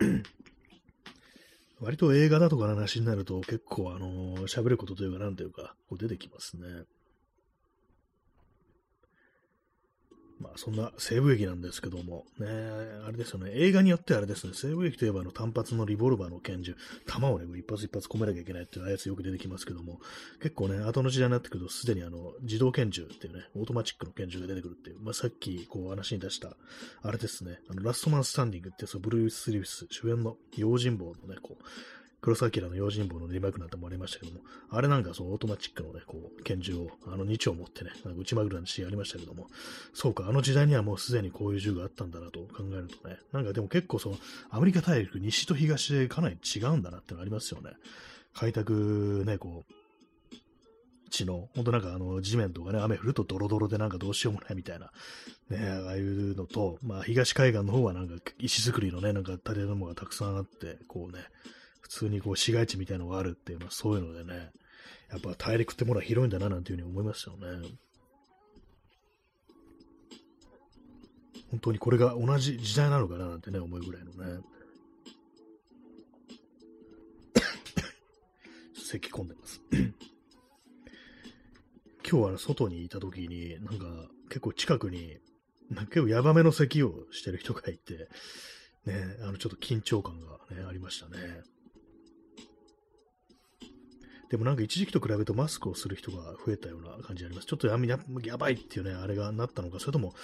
割と映画だとかの話になると結構あの、喋ることというかなんというか、こう出てきますね。まあ、そんな西部劇なんですけども、ね、あれですよね、映画によってあれですね、西部劇といえばあの単発のリボルバーの拳銃、弾をね、一発一発込めなきゃいけないっていうやつよく出てきますけども、結構ね、後の時代になってくると、すでにあの、自動拳銃っていうね、オートマチックの拳銃が出てくるっていう、まあ、さっきこう話に出した、あれですね、あの、ラストマンスタンディングって、そう、ブルース・ウィリス主演の用心棒のね、こう、黒澤明の用心棒のリメイクなんてもありましたけども、あれなんかそのオートマチックのね、こう、拳銃を、あの2丁持ってね、なんか撃ちまくるシーンありましたけども、そうか、あの時代にはもうすでにこういう銃があったんだなと考えるとね、なんかでも結構その、アメリカ大陸、西と東でかなり違うんだなってのありますよね。開拓ね、こう、地の、本当なんかあの地面とかね、雨降るとドロドロでなんかどうしようもないみたいな、ね、ああいうのと、まあ東海岸の方はなんか石造りのね、なんか建物がたくさんあって、こうね、普通にこう市街地みたいなのがあるっていうのはそういうのでね、やっぱ大陸ってものは広いんだななんていうふうに思いましたよね。本当にこれが同じ時代なのかななんてね、思うぐらいのね。咳込んでます 今日は外にいた時に、なんか結構近くに、結構ヤバめの咳をしてる人がいて、ね、あのちょっと緊張感がね、ありましたね。でもなんか一時期と比べるとマスクをする人が増えたような感じあります。ちょっとややばいっていうね、あれがなったのか、それとも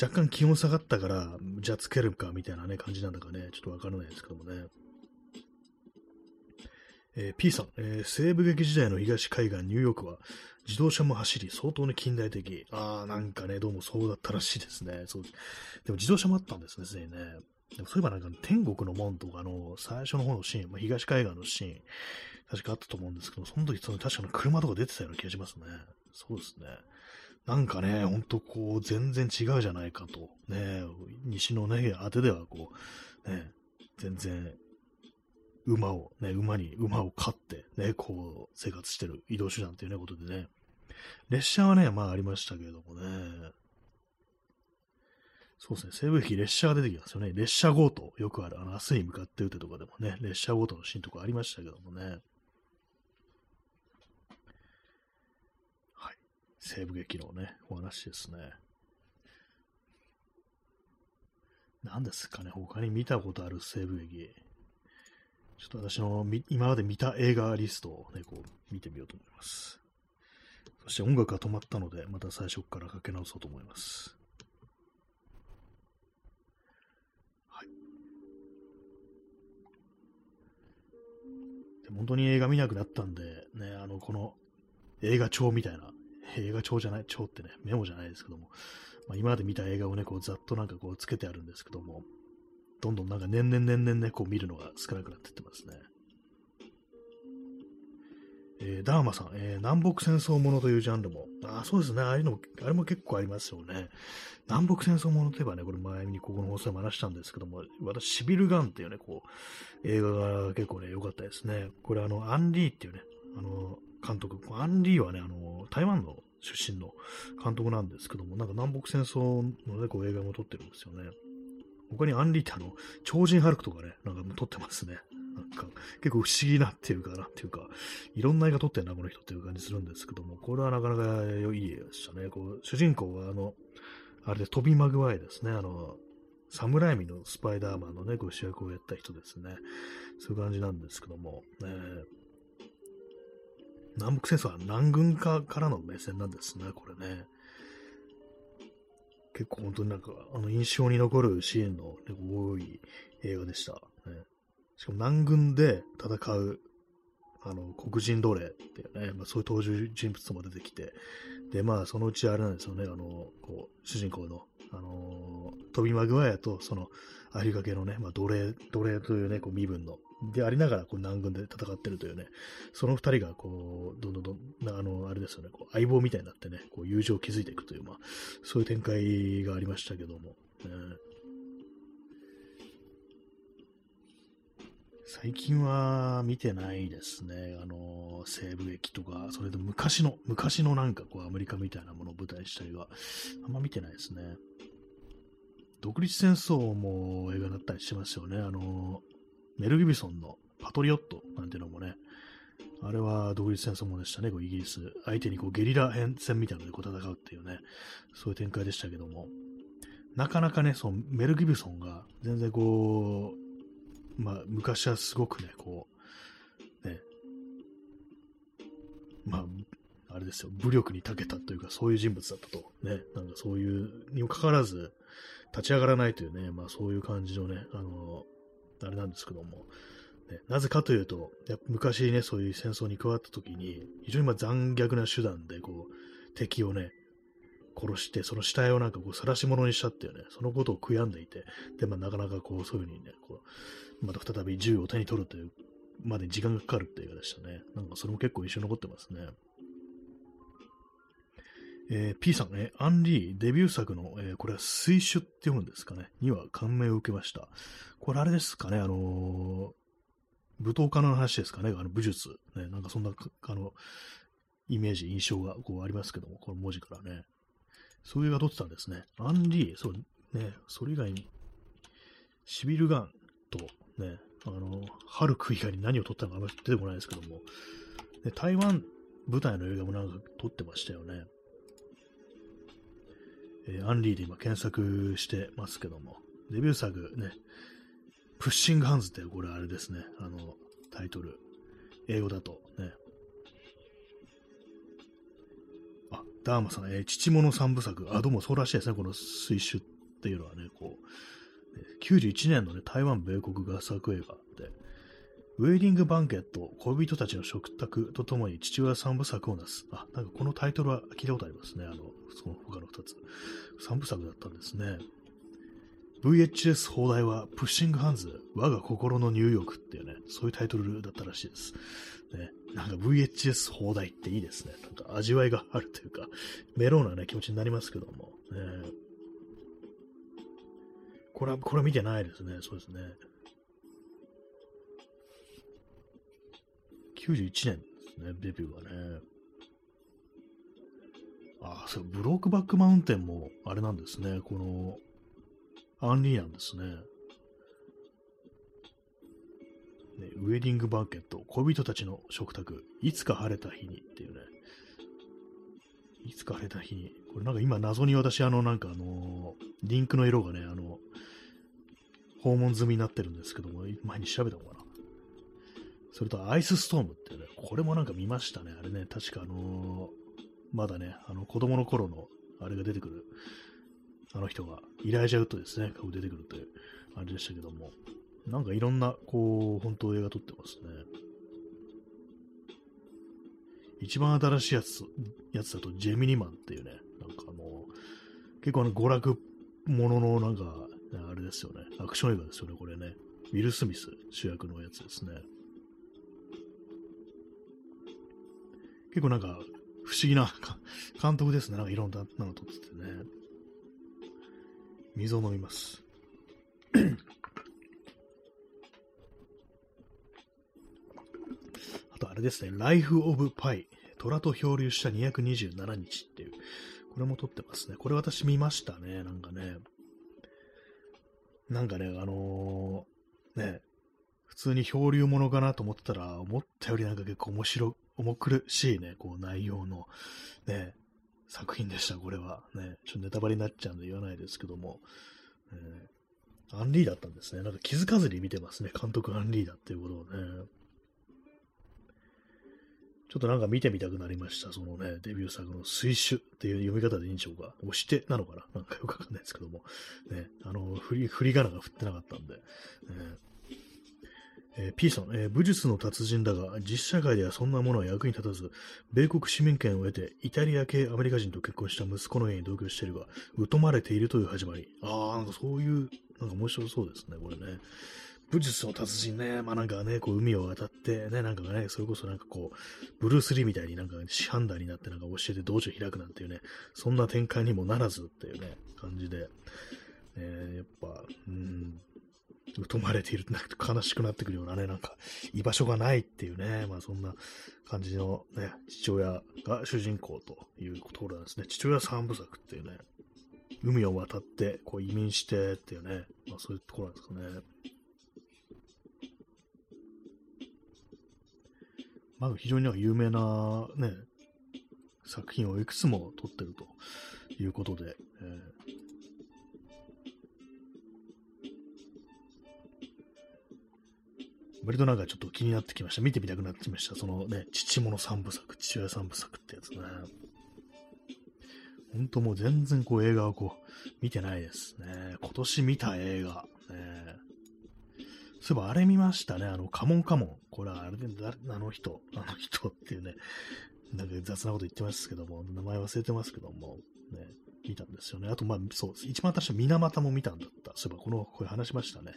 若干気温下がったから、じゃあつけるかみたいなね、感じなんだかね、ちょっとわからないですけどもね。えー、P さん、えー、西部劇時代の東海岸ニューヨークは自動車も走り相当に近代的。ああ、なんかね、どうもそうだったらしいですね。そうでも自動車もあったんですね、すでにね。でもそういえばなんか天国の門とかの最初の方のシーン、まあ、東海岸のシーン、確かあったと思うんですけど、その時その確かに車とか出てたような気がしますね。そうですね。なんかね、ほんとこう、全然違うじゃないかと。ね、西のね、当てではこう、ね、全然、馬を、ね、馬に、馬を飼って、ね、こう、生活してる移動手段っていうね、ことでね。列車はね、まあありましたけれどもね。そうですね、西部駅列車が出てきますよね。列車強盗、よくある、あの、明日に向かって撃てとかでもね、列車強盗のシーンとかありましたけどもね。はい西部劇のね、お話ですね。何ですかね、他に見たことある西部劇。ちょっと私の今まで見た映画リストをね、こう見てみようと思います。そして音楽が止まったので、また最初からかけ直そうと思います。はい。で本当に映画見なくなったんで、ね、あの、この映画帳みたいな、映画帳じゃない、帳ってね、メモじゃないですけども、まあ、今まで見た映画をね、こうざっとなんかこうつけてあるんですけども、どんどんなんか年々年々ね、こう見るのが少なくなってってますね。えー、ダーマさん、えー、南北戦争ものというジャンルも、あそうですね、ああいうのも、あれも結構ありますよね。南北戦争ものといえばね、これ前にここの放送でも話したんですけども、私、シビルガンっていうね、こう、映画が結構ね、良かったですね。これあの、アンリーっていうね、あの、監督、アンリーはね、あの、台湾の出身の監督なんですけども、なんか南北戦争のね、こう映画も撮ってるんですよね。他にアンリーってあの、超人ハルクとかね、なんかも撮ってますね。なんか、結構不思議なっていうかなっていうか、いろんな映画撮ってんな、この人っていう感じするんですけども、これはなかなか良い映画でしたね。こう、主人公はあの、あれで、トビ・マグワイですね。あの、サムライミのスパイダーマンのね、こう主役をやった人ですね。そういう感じなんですけども、ね、南北戦争は南軍かからの目線なんですね、これね。結構本当になんか、あの、印象に残るシーンの、多い映画でした。ね、しかも南軍で戦う、あの、黒人奴隷っていうね、まあ、そういう登場人物も出てきて、で、まあ、そのうちあれなんですよね、あの、こう、主人公の、あのトビ・マグワイアと、その、アフリカ系のね、まあ、奴隷、奴隷というね、こう身分の、でありながら、こう、南軍で戦ってるというね、その二人が、こう、どんどんどん、あの、あれですよね、こう、相棒みたいになってね、こう、友情を築いていくという、まあ、そういう展開がありましたけども、ね、最近は見てないですね。あの、西部劇とか、それで昔の、昔のなんかこうアメリカみたいなものを舞台したりは、あんま見てないですね。独立戦争も映画だったりしますよね。あの、メル・ギビソンのパトリオットなんてのもね、あれは独立戦争もでしたね、こうイギリス。相手にこうゲリラ戦みたいなのでこう戦うっていうね、そういう展開でしたけども、なかなかね、そのメル・ギブソンが全然こう、まあ、昔はすごくね、こう、ね、まあ、あれですよ、武力に長けたというか、そういう人物だったと。ね、なんかそういうにもかかわらず、立ち上がらないというね、まあそういう感じのね、あの、あれなんですけども、ね、なぜかというと、や昔ね、そういう戦争に加わった時に、非常にま残虐な手段で、こう、敵をね、殺して、その死体をなんかこう、晒し者にしちゃってよね、そのことを悔やんでいて、で、まあなかなかこう、そういうふうにね、こう、また再び銃を手に取るという、まで時間がかかるっていう映画でしたね。なんかそれも結構印象残ってますね。えー、P さんね、アンリー、デビュー作の、えー、これは水手って読むんですかね、には感銘を受けました。これあれですかね、あのー、舞踏家の話ですかね、あの武術。ね、なんかそんな、あの、イメージ、印象がこうありますけども、この文字からね。そういう映画撮ってたんですね。アンリー、そう、ね、それ以外に、シビルガンと、ね、あの、ハルク以外に何を撮ったのかあんまり出てこないですけども、ね、台湾舞台の映画もなんか撮ってましたよね。えー、アンリーで今検索してますけども、デビュー作ね、プッシングハンズってこれあれですね、あの、タイトル、英語だとね。ダーマさん、えー、父物三部作、あ、どうもそうらしいですね、この水手っていうのはね、こう、ね、91年のね、台湾米国合作映画で、ウェディングバンケット、恋人たちの食卓とともに父親三部作をなす。あ、なんかこのタイトルは聞いたことありますね。あの、その他の二つ。三部作だったんですね。VHS 放題は、プッシングハンズ、我が心の入浴っていうね、そういうタイトルだったらしいです。ね、なんか VHS 放題っていいですね。なんか味わいがあるというか、メローなね、気持ちになりますけども。ね、これは、これ見てないですね。そうですね。91年ですね、デビューはね。あ、そう、ブロークバックマウンテンも、あれなんですね、この、アンリーなんですね。ね、ウェディングバンケット、恋人たちの食卓、いつか晴れた日にっていうね。いつか晴れた日に。これなんか今謎に私、あの、なんかあのー、リンクの色がね、あの、訪問済みになってるんですけども、前に調べたのかな。それとアイスストームっていうね、これもなんか見ましたね。あれね、確かあのーまだね、あの子供の頃のあれが出てくる、あの人が、イライジャウッドですね、顔出てくるという、あれでしたけども、なんかいろんな、こう、本当映画撮ってますね。一番新しいやつやつだと、ジェミニマンっていうね、なんかあの、結構あの、娯楽ものの、なんか、あれですよね、アクション映画ですよね、これね。ウィル・スミス主役のやつですね。結構なんか、不思議な監督ですね。なんかいろんなの撮っててね。水を飲みます。あとあれですね、ライフ・オブ・パイ。虎と漂流した227日っていう、これも撮ってますね。これ私見ましたね、なんかね。なんかね、あのー、ね、普通に漂流ものかなと思ってたら、思ったよりなんか結構面白、重苦しいね、こう内容の、ね、作品でした、これは。ね、ちょっとネタバレになっちゃうんで言わないですけども、えー、アンリーだったんですね。なんか気づかずに見てますね、監督アンリーだっていうことをね。ちょっとなんか見てみたくなりました。そのね、デビュー作の水手っていう読み方でいいんでしょうか。押してなのかななんかよくわかんないですけども。ね、あの、振り、振り仮名が振ってなかったんで。ねえー、P さん、えー、武術の達人だが、実社会ではそんなものは役に立たず、米国市民権を得て、イタリア系アメリカ人と結婚した息子の家に同居しているが、疎まれているという始まり。ああ、なんかそういう、なんか面白そうですね、これね。武術の達人ね、まあなんかね、こう海を渡ってね、なんかね、それこそなんかこう、ブルース・リーみたいになんか師範代になってなんか教えて道場開くなんていうね、そんな展開にもならずっていうね、感じで、えー、やっぱ、うん、疎まれていると悲しくなってくるようなね、なんか居場所がないっていうね、まあそんな感じのね、父親が主人公というところなんですね。父親三部作っていうね、海を渡ってこう移民してっていうね、まあそういうところなんですかね。まあ、非常に有名なね、作品をいくつも撮ってるということで、えー、割となんかちょっと気になってきました。見てみたくなってきました。そのね、父物三部作、父親三部作ってやつね。ほんともう全然こう映画をこう見てないですね。今年見た映画。そういえばあれ見ましたね。あの、カモンカモン。これはあれで、あの人、あの人っていうね、なんか雑なこと言ってますけども、名前忘れてますけども、ね、見たんですよね。あと、まあ、そう、一番私は水俣も見たんだった。そういえば、この、これ話しましたね。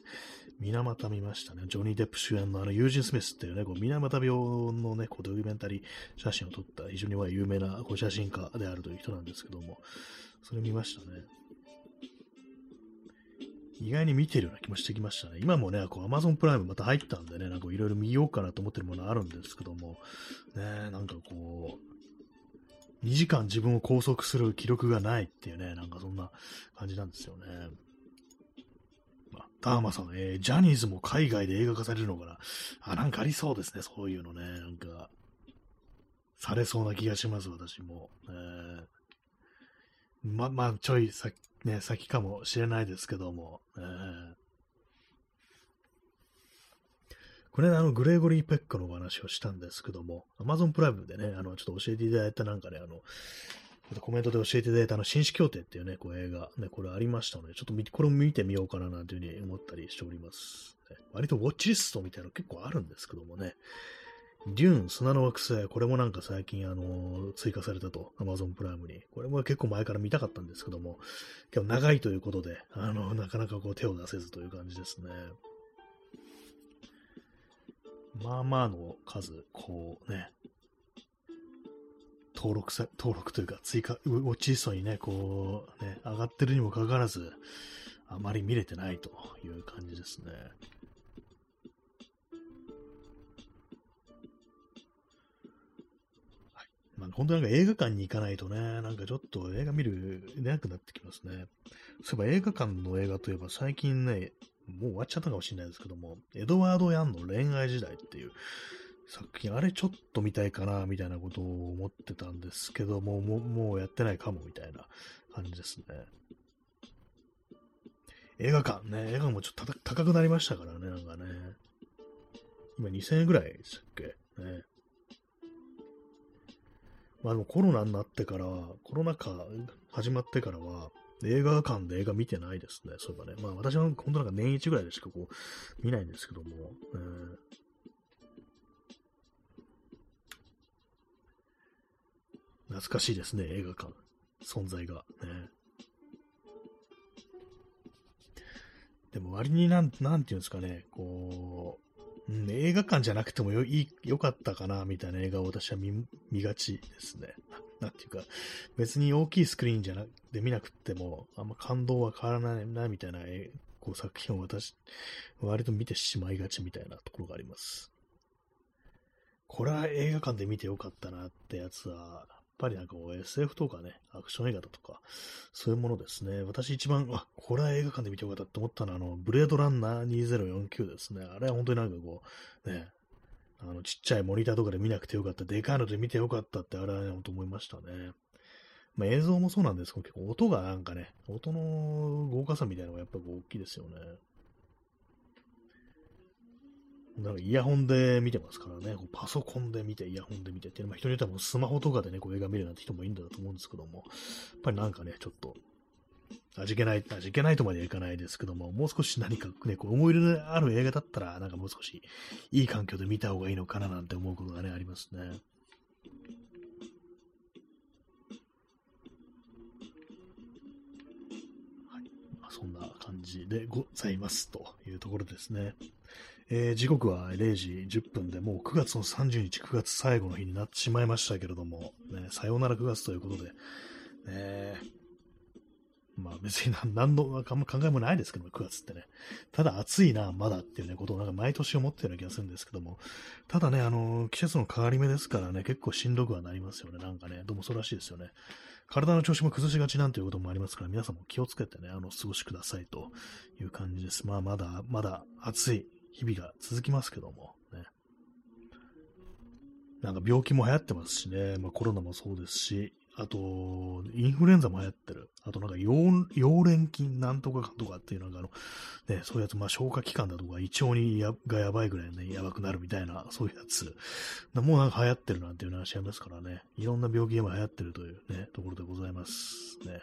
水俣見ましたね。ジョニー・デップ主演のあの、ユージン・スミスっていうね、こう、水俣病のね、こう、ドキュメンタリー写真を撮った非常に有名なこう写真家であるという人なんですけども、それ見ましたね。意外に見てるような気もしてきましたね。今もね、こう Amazon プライムまた入ったんでね、なんかいろいろ見ようかなと思ってるものあるんですけども、ね、なんかこう、2時間自分を拘束する記録がないっていうね、なんかそんな感じなんですよね。まあ、ダーマさん、えー、ジャニーズも海外で映画化されるのかなあ、なんかありそうですね、そういうのね。なんか、されそうな気がします、私も。えー、ま、まあ、ちょいさね、先かもしれないですけども、えー、これあの、グレーゴリー・ペックのお話をしたんですけども、Amazon プライムでね、あの、ちょっと教えていただいたなんかね、あの、コメントで教えていただいたあの、紳士協定っていうね、こう映画、ね、これありましたので、ちょっとこれも見てみようかななんていうふうに思ったりしております。割とウォッチリストみたいなの結構あるんですけどもね、デューン、砂の惑星、これもなんか最近、あの、追加されたと、Amazon プライムに。これも結構前から見たかったんですけども、今日長いということで、あの、なかなかこう手を出せずという感じですね。まあまあの数、こうね、登録さ、登録というか追加、ウォッチリストにね、こう、ね、上がってるにもかかわらず、あまり見れてないという感じですね。まあ、本当なんか映画館に行かないとね、なんかちょっと映画見る、出なくなってきますね。そういえば映画館の映画といえば最近ね、もう終わっちゃったかもしれないですけども、エドワード・ヤンの恋愛時代っていう作品、あれちょっと見たいかな、みたいなことを思ってたんですけども、もうもうやってないかも、みたいな感じですね。映画館ね、映画もちょっと高くなりましたからね、なんかね。今2000円ぐらいでしたっけ？ね。まあでもコロナになってから、コロナ禍始まってからは、映画館で映画見てないですね。そういえばね。まあ私は本当なんか年一ぐらいでしかこう、見ないんですけども、えー懐かしいですね、映画館。存在が。ね。でも割になん、なんていうんですかね、こうう、ん、映画館じゃなくてもよいよかったかな、みたいな映画を私は見見がちですね。なんていうか、別に大きいスクリーンじゃなで見なくても、あんま感動は変わらないな、みたいなこう作品を私、割と見てしまいがちみたいなところがあります。これは映画館で見てよかったなってやつは、ぱりなんかこう SF とかね、アクション映画だとか、そういうものですね。私一番、あ、これは映画館で見てよかったって思ったのは、あの、ブレードランナー2049ですね。あれは本当になんかこう、ね、あの、ちっちゃいモニターとかで見なくてよかった、でかいので見てよかったって、あれはね、本当思いましたね。まあ、映像もそうなんですけど、結構音がなんかね、音の豪華さみたいなのがやっぱ大きいですよね。なんかイヤホンで見てますからね、パソコンで見て、イヤホンで見てっていうのは、人によってはもうスマホとかでね、こう映画見るなんて人もいるんだと思うんですけども、やっぱりなんかね、ちょっと、味気ない、味気ないとまではいかないですけども、もう少し何かね、こう思い入れのある映画だったら、なんかもう少しいい環境で見た方がいいのかななんて思うことがね、ありますね。はい。あ、そんな感じでございますというところですね。えー、時刻は0時10分で、もう9月の30日、9月最後の日になってしまいましたけれども、ね、さようなら9月ということで、ね、まあ別に何の考えもないですけども、9月ってね。ただ暑いな、まだっていうね、ことをなんか毎年思ってるような気がするんですけども、ただね、あの、季節の変わり目ですからね、結構しんどくはなりますよね。なんかね、どうもそうらしいですよね。体の調子も崩しがちなんていうこともありますから、皆さんも気をつけてね、あの、過ごしくださいという感じです。まあまだ、まだ暑い日々が続きますけども、ね。なんか病気も流行ってますしね、まあコロナもそうですし、あと、インフルエンザも流行ってる。あとなんか、溶連菌なんとかかとかっていうのが、あの、ね、そういうやつ、まあ消化器官だとか、胃腸にやがやばいぐらいね、やばくなるみたいな、そういうやつ。もうなんか流行ってるなんていう話ありますからね。いろんな病気が流行ってるというね、ところでございますね。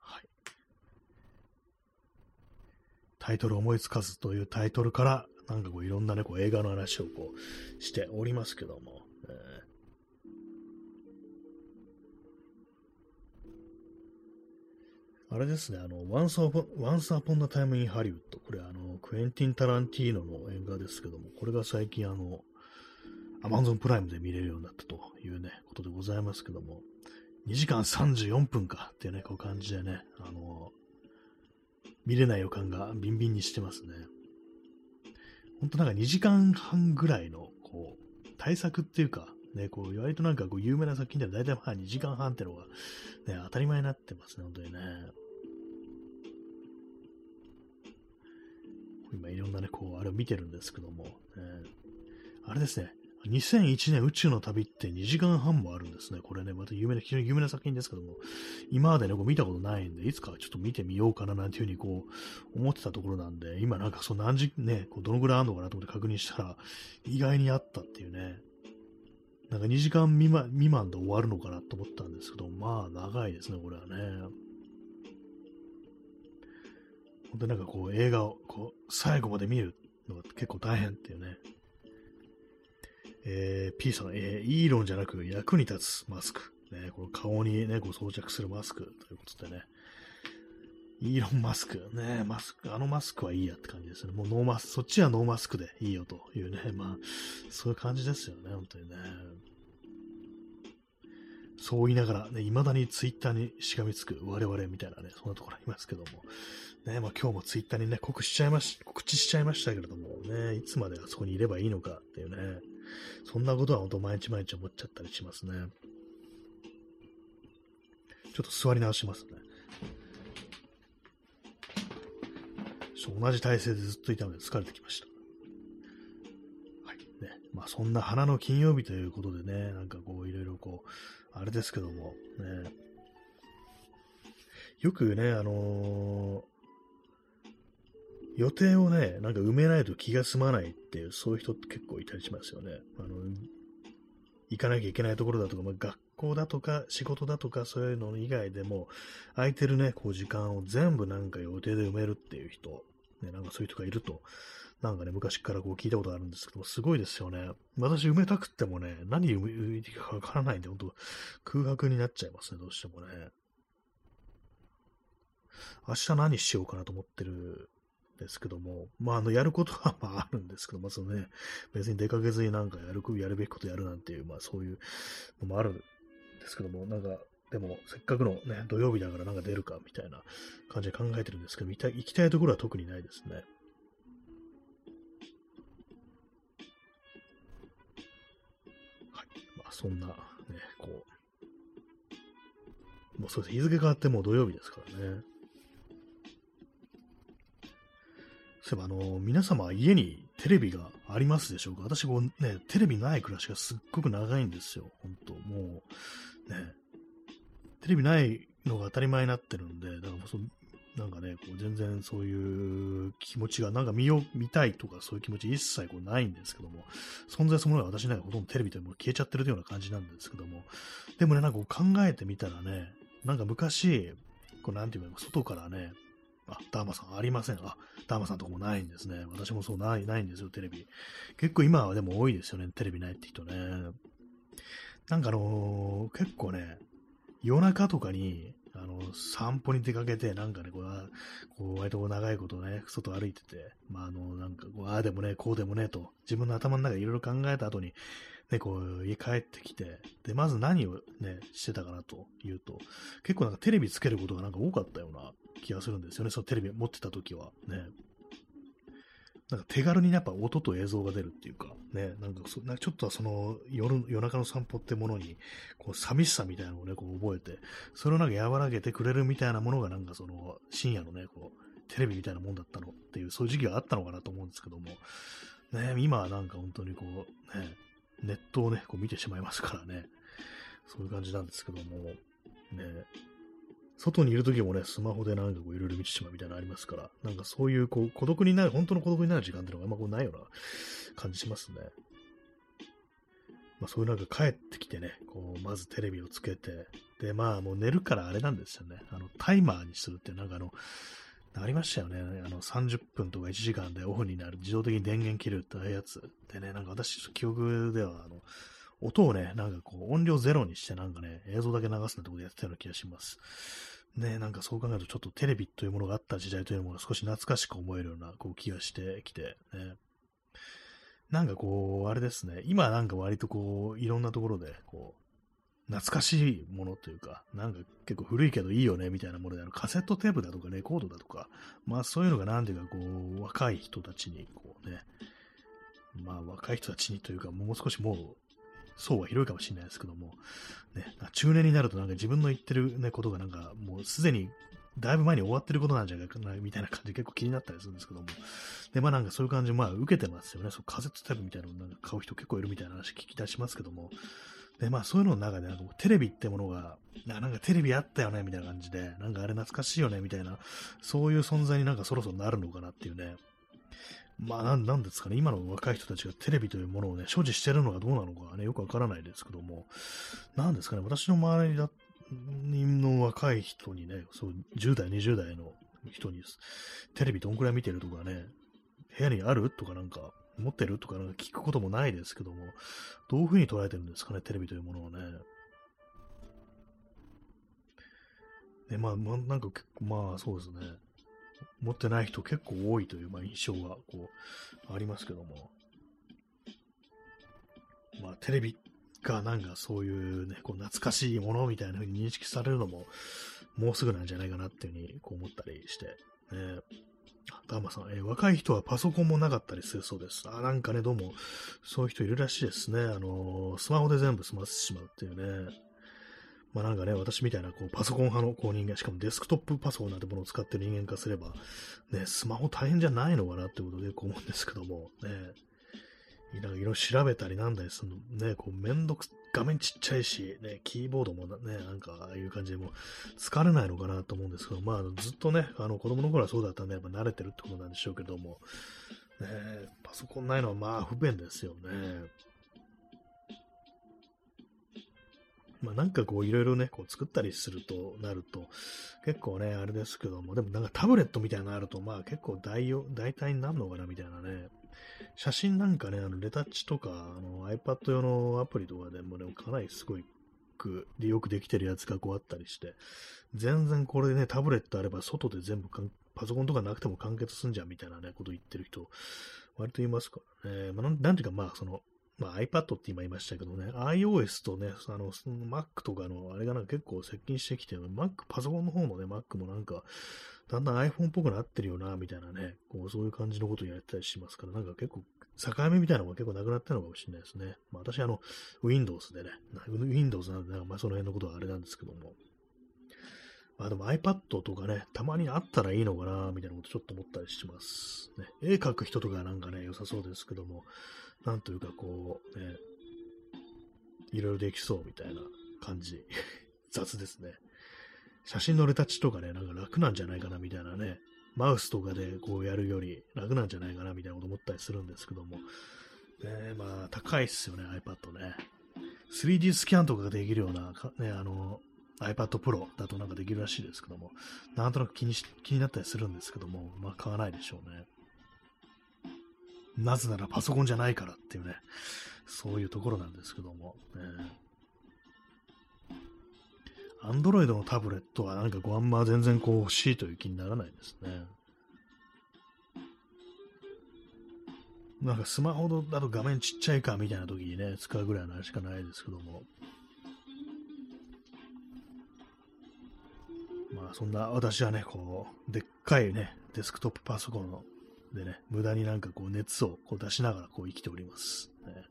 はいタイトル思いつかずというタイトルから、なんかこういろんなね、こう映画の話をこうしておりますけども、えー、あれですね、あの、Once Upon, a Time in Hollywood。これあの、クエンティン・タランティーノの映画ですけども、これが最近あの、Amazon プライムで見れるようになったというね、ことでございますけども、2時間34分かっていうね、こう感じでね、あの、見れない予感がビンビンにしてますね。ほんとなんか2時間半ぐらいの、こう、対策っていうか、ね、こう、割となんかこう、有名な作品では大体まあ2時間半ってのが、ね、当たり前になってますね、本当にね。今いろんなね、こう、あれを見てるんですけども、ね、あれですね、2001年宇宙の旅って2時間半もあるんですね。これね、また有名な、非常に有名な作品ですけども、今までね、こう見たことないんで、いつかちょっと見てみようかななんていうふうにこう、思ってたところなんで、今なんかそう何時、ね、こうどのぐらいあるのかなと思って確認したら、意外にあったっていうね、なんか2時間未満未満で終わるのかなと思ったんですけど、まあ長いですね、これはね。本当になんかこう映画をこう最後まで見るのが結構大変っていうね、えー、P さん、えー、イーロンじゃなく役に立つマスク。ね、この顔にね、こう装着するマスクということでね。イーロンマスク。ね、マスク、あのマスクはいいやって感じですね。もうノーマスク、そっちはノーマスクでいいよというね。まあ、そういう感じですよね、本当にね。そう言いながら、ね、未だにツイッターにしがみつく我々みたいなね、そんなところありますけども。ね、まあ今日もツイッターにね、告知しちゃいまし、告知しちゃいましたけれども、ね、いつまであそこにいればいいのかっていうね。そんなことは本当毎日毎日思っちゃったりしますね。ちょっと座り直しますね。同じ体勢でずっといたので疲れてきました。はい。ね。まあそんな花の金曜日ということでね、なんかこういろいろこう、あれですけども、ね。よくね、あのー予定をね、なんか埋めないと気が済まないっていう、そういう人って結構いたりしますよね。あの、行かなきゃいけないところだとか、まあ、学校だとか仕事だとかそういうの以外でも、空いてるね、こう時間を全部なんか予定で埋めるっていう人、ね、なんかそういう人がいると、なんかね、昔からこう聞いたことあるんですけども、すごいですよね。私埋めたくってもね、何埋めていいかわからないんで、本当空白になっちゃいますね、どうしてもね。明日何しようかなと思ってるですけども、まあ、あの、やることはまああるんですけど、まあ、そのね、別に出かけずになんかやる、やるべきことやるなんていう、まあ、そういうのもあるんですけども、なんか、でも、せっかくのね、土曜日だからなんか出るか、みたいな感じで考えてるんですけど、行きたいところは特にないですね。はい。まあ、そんな、ね、こう、もうそうです。日付変わってもう土曜日ですからね。そういえば、あの、皆様家にテレビがありますでしょうか？私、こうね、テレビない暮らしがすっごく長いんですよ。本当もう、ね、テレビないのが当たり前になってるんで、だからそなんかね、こう全然そういう気持ちが、なんか見よう、見たいとかそういう気持ち一切こうないんですけども、存在そのものが私の中でほとんどテレビというも消えちゃってるような感じなんですけども、でもね、なんかこう考えてみたらね、なんか昔、こうなんていうか、外からね、あ、ダーマさんありません。あ、ダーマさんとかもないんですね。私もそうない、ないんですよ、テレビ。結構今はでも多いですよね、テレビないって人ね。なんかあのー、結構ね、夜中とかに、あの、散歩に出かけて、なんかね、こう、こう割と長いことね、外歩いてて、まあ、あの、なんかこう、ああでもね、こうでもね、と、自分の頭の中いろいろ考えた後に、ね、こう、家帰ってきて、で、まず何をね、してたかなというと、結構なんかテレビつけることがなんか多かったような気がするんですよね、そのテレビ持ってた時は。ね。なんか手軽にやっぱ音と映像が出るっていうか、ね、なんかそなんかちょっとその夜夜中の散歩ってものに、こう寂しさみたいなのをね、こう覚えて、それをなんか和らげてくれるみたいなものがなんかその深夜のね、こう、テレビみたいなもんだったのっていう、そういう時期があったのかなと思うんですけども、ね、今はなんか本当にこう、ね、ネットをね、こう見てしまいますからね。そういう感じなんですけども、ね、外にいる時もね、スマホでなんかこういろいろ見てしまうみたいなのありますから、なんかそういうこう孤独になる、本当の孤独になる時間っていうのがあんまこうないような感じしますね。まあそういうなんか帰ってきてね、こう、まずテレビをつけて、で、まあもう寝るからあれなんですよね。あの、タイマーにするって、なんかあの、ありましたよね。あの、30分とか1時間でオフになる、自動的に電源切るってやつ。でね、なんか私、記憶では、あの、音をね、なんかこう、音量ゼロにしてなんかね、映像だけ流すなんてことやってたような気がします。ね、なんかそう考えると、ちょっとテレビというものがあった時代というものが少し懐かしく思えるようなこう気がしてきて、ね。なんかこう、あれですね、今なんか割とこう、いろんなところで、こう、懐かしいものというか、なんか結構古いけどいいよねみたいなもので、あのカセットテープだとかレコードだとか、まあそういうのがなんていうかこう、若い人たちにこうね、まあ若い人たちにというか、もう少しもう、層は広いかもしれないですけども、ね、中年になるとなんか自分の言ってるね、ことがなんかもうすでにだいぶ前に終わってることなんじゃないかな、みたいな感じで結構気になったりするんですけども。で、まあなんかそういう感じ、まあ受けてますよね。そうカセットテープみたいなのをなんか買う人結構いるみたいな話聞き出しますけども。で、まあそういうのの中で、なんかテレビってものが、なんかテレビあったよね、みたいな感じで、なんかあれ懐かしいよね、みたいな、そういう存在になんかそろそろなるのかなっていうね。まあなん、なんですかね、今の若い人たちがテレビというものをね、所持してるのがどうなのかね、よくわからないですけども、なんですかね、私の周りだの若い人にね、そう、10代、20代の人に、テレビどんくらい見てるとかね、部屋にあるとかなんか、持ってるとかなんか聞くこともないですけども、どういうふうに捉えてるんですかね、テレビというものをね。ね、まあ、まあ、なんか、まあそうですね。持ってない人結構多いという、まあ、印象がこうありますけども。まあ、テレビがなんかそういうね、こう懐かしいものみたいな風に認識されるのも、もうすぐなんじゃないかなっていうふうにこう思ったりして、ね。ダーマさん、えー、若い人はパソコンもなかったりするそうです。あ、なんかね、どうも、そういう人いるらしいですね。あのー、スマホで全部済ませてしまうっていうね。まあなんかね、私みたいなこうパソコン派のこう人間、しかもデスクトップパソコンなんてものを使ってる人間化すれば、ね、スマホ大変じゃないのかなってことでこう思うんですけども、ね、なんかいろいろ調べたりなんだりするの、ね、こうめんどく、画面ちっちゃいし、ね、キーボードもね、なんかああいう感じでも疲れないのかなと思うんですけど、まあずっとね、あの子供の頃はそうだったんで、やっぱ慣れてるってことなんでしょうけども、ね、パソコンないのはまあ不便ですよね。まあなんかこういろいろね、こう作ったりするとなると、結構ね、あれですけども、でもなんかタブレットみたいなのあると、まあ結構代用、代替になるのかなみたいなね。写真なんかね、あのレタッチとか、あの iPad 用のアプリとかでもね、かなりすごいでよくできてるやつがこうあったりして、全然これでね、タブレットあれば外で全部パソコンとかなくても完結すんじゃんみたいなね、こと言ってる人、割と言いますからね。まあ、なんていうか、まあ、その、まあ、iPad って今言いましたけどね、iOS とね、あの、Mac とかの、あれがなんか結構接近してきて、Mac、パソコンの方のね、Mac もなんか、だんだん iPhone っぽくなってるよな、みたいなね、こう、そういう感じのことをやってたりしますから、なんか結構、境目みたいなのが結構なくなったのかもしれないですね。まあ、私、あの、Windows でね、Windows なんで、まあ、その辺のことはあれなんですけども。まあでも iPad とかね、たまにあったらいいのかな、みたいなことちょっと思ったりします。ね、絵描く人とかなんかね、良さそうですけども、なんというかこう、ね、いろいろできそうみたいな感じ。雑ですね。写真のレタッチとかね、なんか楽なんじゃないかなみたいなね、マウスとかでこうやるより楽なんじゃないかなみたいなこと思ったりするんですけども、ね、まあ高いっすよね、iPad ね。3D スキャンとかができるような、ね、あの、iPad Pro だとなんかできるらしいですけども、なんとなく気にし気になったりするんですけども、まあ買わないでしょうね。なぜならパソコンじゃないからっていうね、そういうところなんですけども、アンドロイドのタブレットは何かこうあんま全然こう欲しいという気にならないですね。なんかスマホだと画面ちっちゃいかみたいな時にね、使うぐらいのしかないですけども。まあそんな私はね、こう、でっかいね、デスクトップパソコンのでね、無駄になんかこう熱をこう出しながらこう生きております。ね、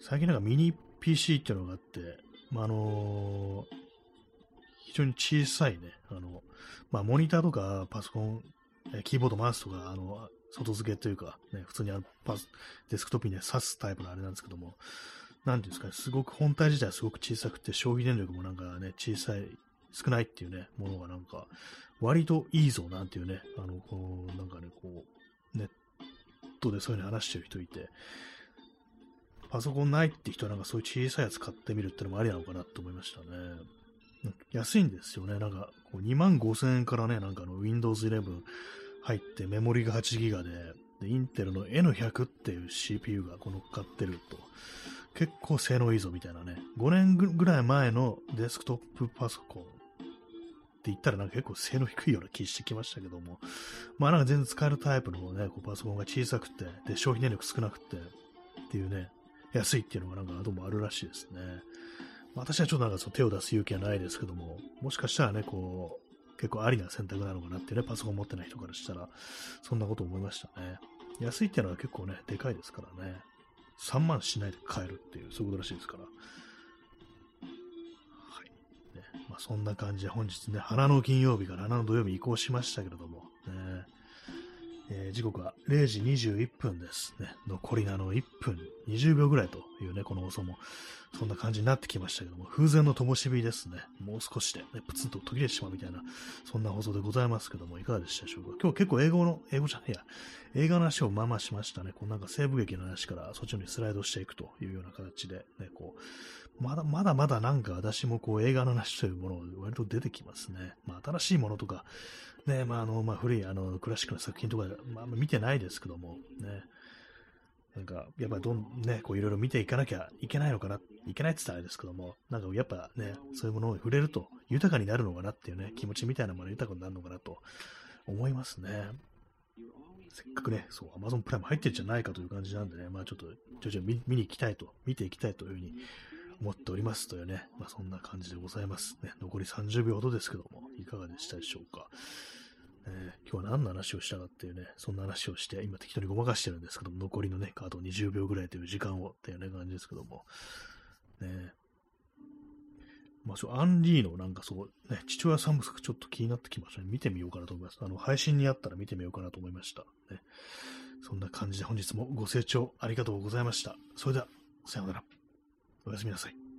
最近なんかミニ PC っていうのがあって、まあ、あのー、非常に小さいね、あの、まあ、モニターとかパソコン、キーボード、マウスとか、あの、外付けというか、ね、普通にあパスデスクトップにね、挿すタイプのあれなんですけども、なんていうんですかね、すごく本体自体はすごく小さくて、消費電力もなんかね、小さい、少ないっていうね、ものがなんか、割といいぞなんていうね、あの、この、なんかね、こう、ネットでそういうの話してる人いて、パソコンないって人はなんかそういう小さいやつ買ってみるってのもありなのかなって思いましたね。安いんですよね。なんか、2万5千円からね、なんかの Windows 11入ってメモリが8ギガで、で、インテルの N100 っていう CPU がこの買ってると、結構性能いいぞみたいなね、5年ぐらい前のデスクトップパソコン言ったらなんか結構性能低いような気してきましたけども、まあなんか全然使えるタイプのね、こうパソコンが小さくて、で、消費電力少なくて、っていうね、安いっていうのがなんかどうもあるらしいですね。まあ、私はちょっとなんかその手を出す勇気はないですけども、もしかしたらね、こう、結構ありな選択なのかなってね、パソコン持ってない人からしたら、そんなこと思いましたね。安いっていうのは結構ね、でかいですからね。3万しないで買えるっていう、そういうことらしいですから。そんな感じで本日ね、花の金曜日から花の土曜日移行しましたけれども、ねえー、時刻は0時21分ですね。残りのあの1分20秒ぐらいというね、この放送もそんな感じになってきましたけども、風前の灯火ですね。もう少しで、ね、プツンと途切れてしまうみたいな、そんな放送でございますけども、いかがでしたでしょうか？今日結構英語の、英語じゃねえや、映画の話をまあまあしましたね。こうなんか西部劇の話からそっちにスライドしていくというような形で、ね、こう、まだまだまだなんか私もこう映画の話というもの割と出てきますね。まあ新しいものとか、ね、まああの、まあ古いあのクラシックの作品とか、まあ見てないですけども、ね、なんか、やっぱどん、ね、こういろいろ見ていかなきゃいけないのかな、いけないって言ったらあれですけども、なんかやっぱね、そういうものを触れると豊かになるのかなっていうね、気持ちみたいなもの豊かになるのかなと思いますね。せっかくね、そう、Amazon プライム入ってるんじゃないかという感じなんでね、まあちょっと、徐々に見に行きたいと、見ていきたいというふうに思っておりますというね、まあ、そんな感じでございますね。残り30秒ほどですけども、いかがでしたでしょうか。えー、今日は何の話をしたかっていうね、そんな話をして、今適当にごまかしてるんですけども、残りのね、あと20秒ぐらいという時間をっていうね、感じですけども、ね、まあ、そう、アンリーのなんかそう、ね、父親サムスクちょっと気になってきましたね。見てみようかなと思います。あの、配信にあったら見てみようかなと思いました。ね。そんな感じで本日もご清聴ありがとうございました。それでは、さようなら。おやすみなさい。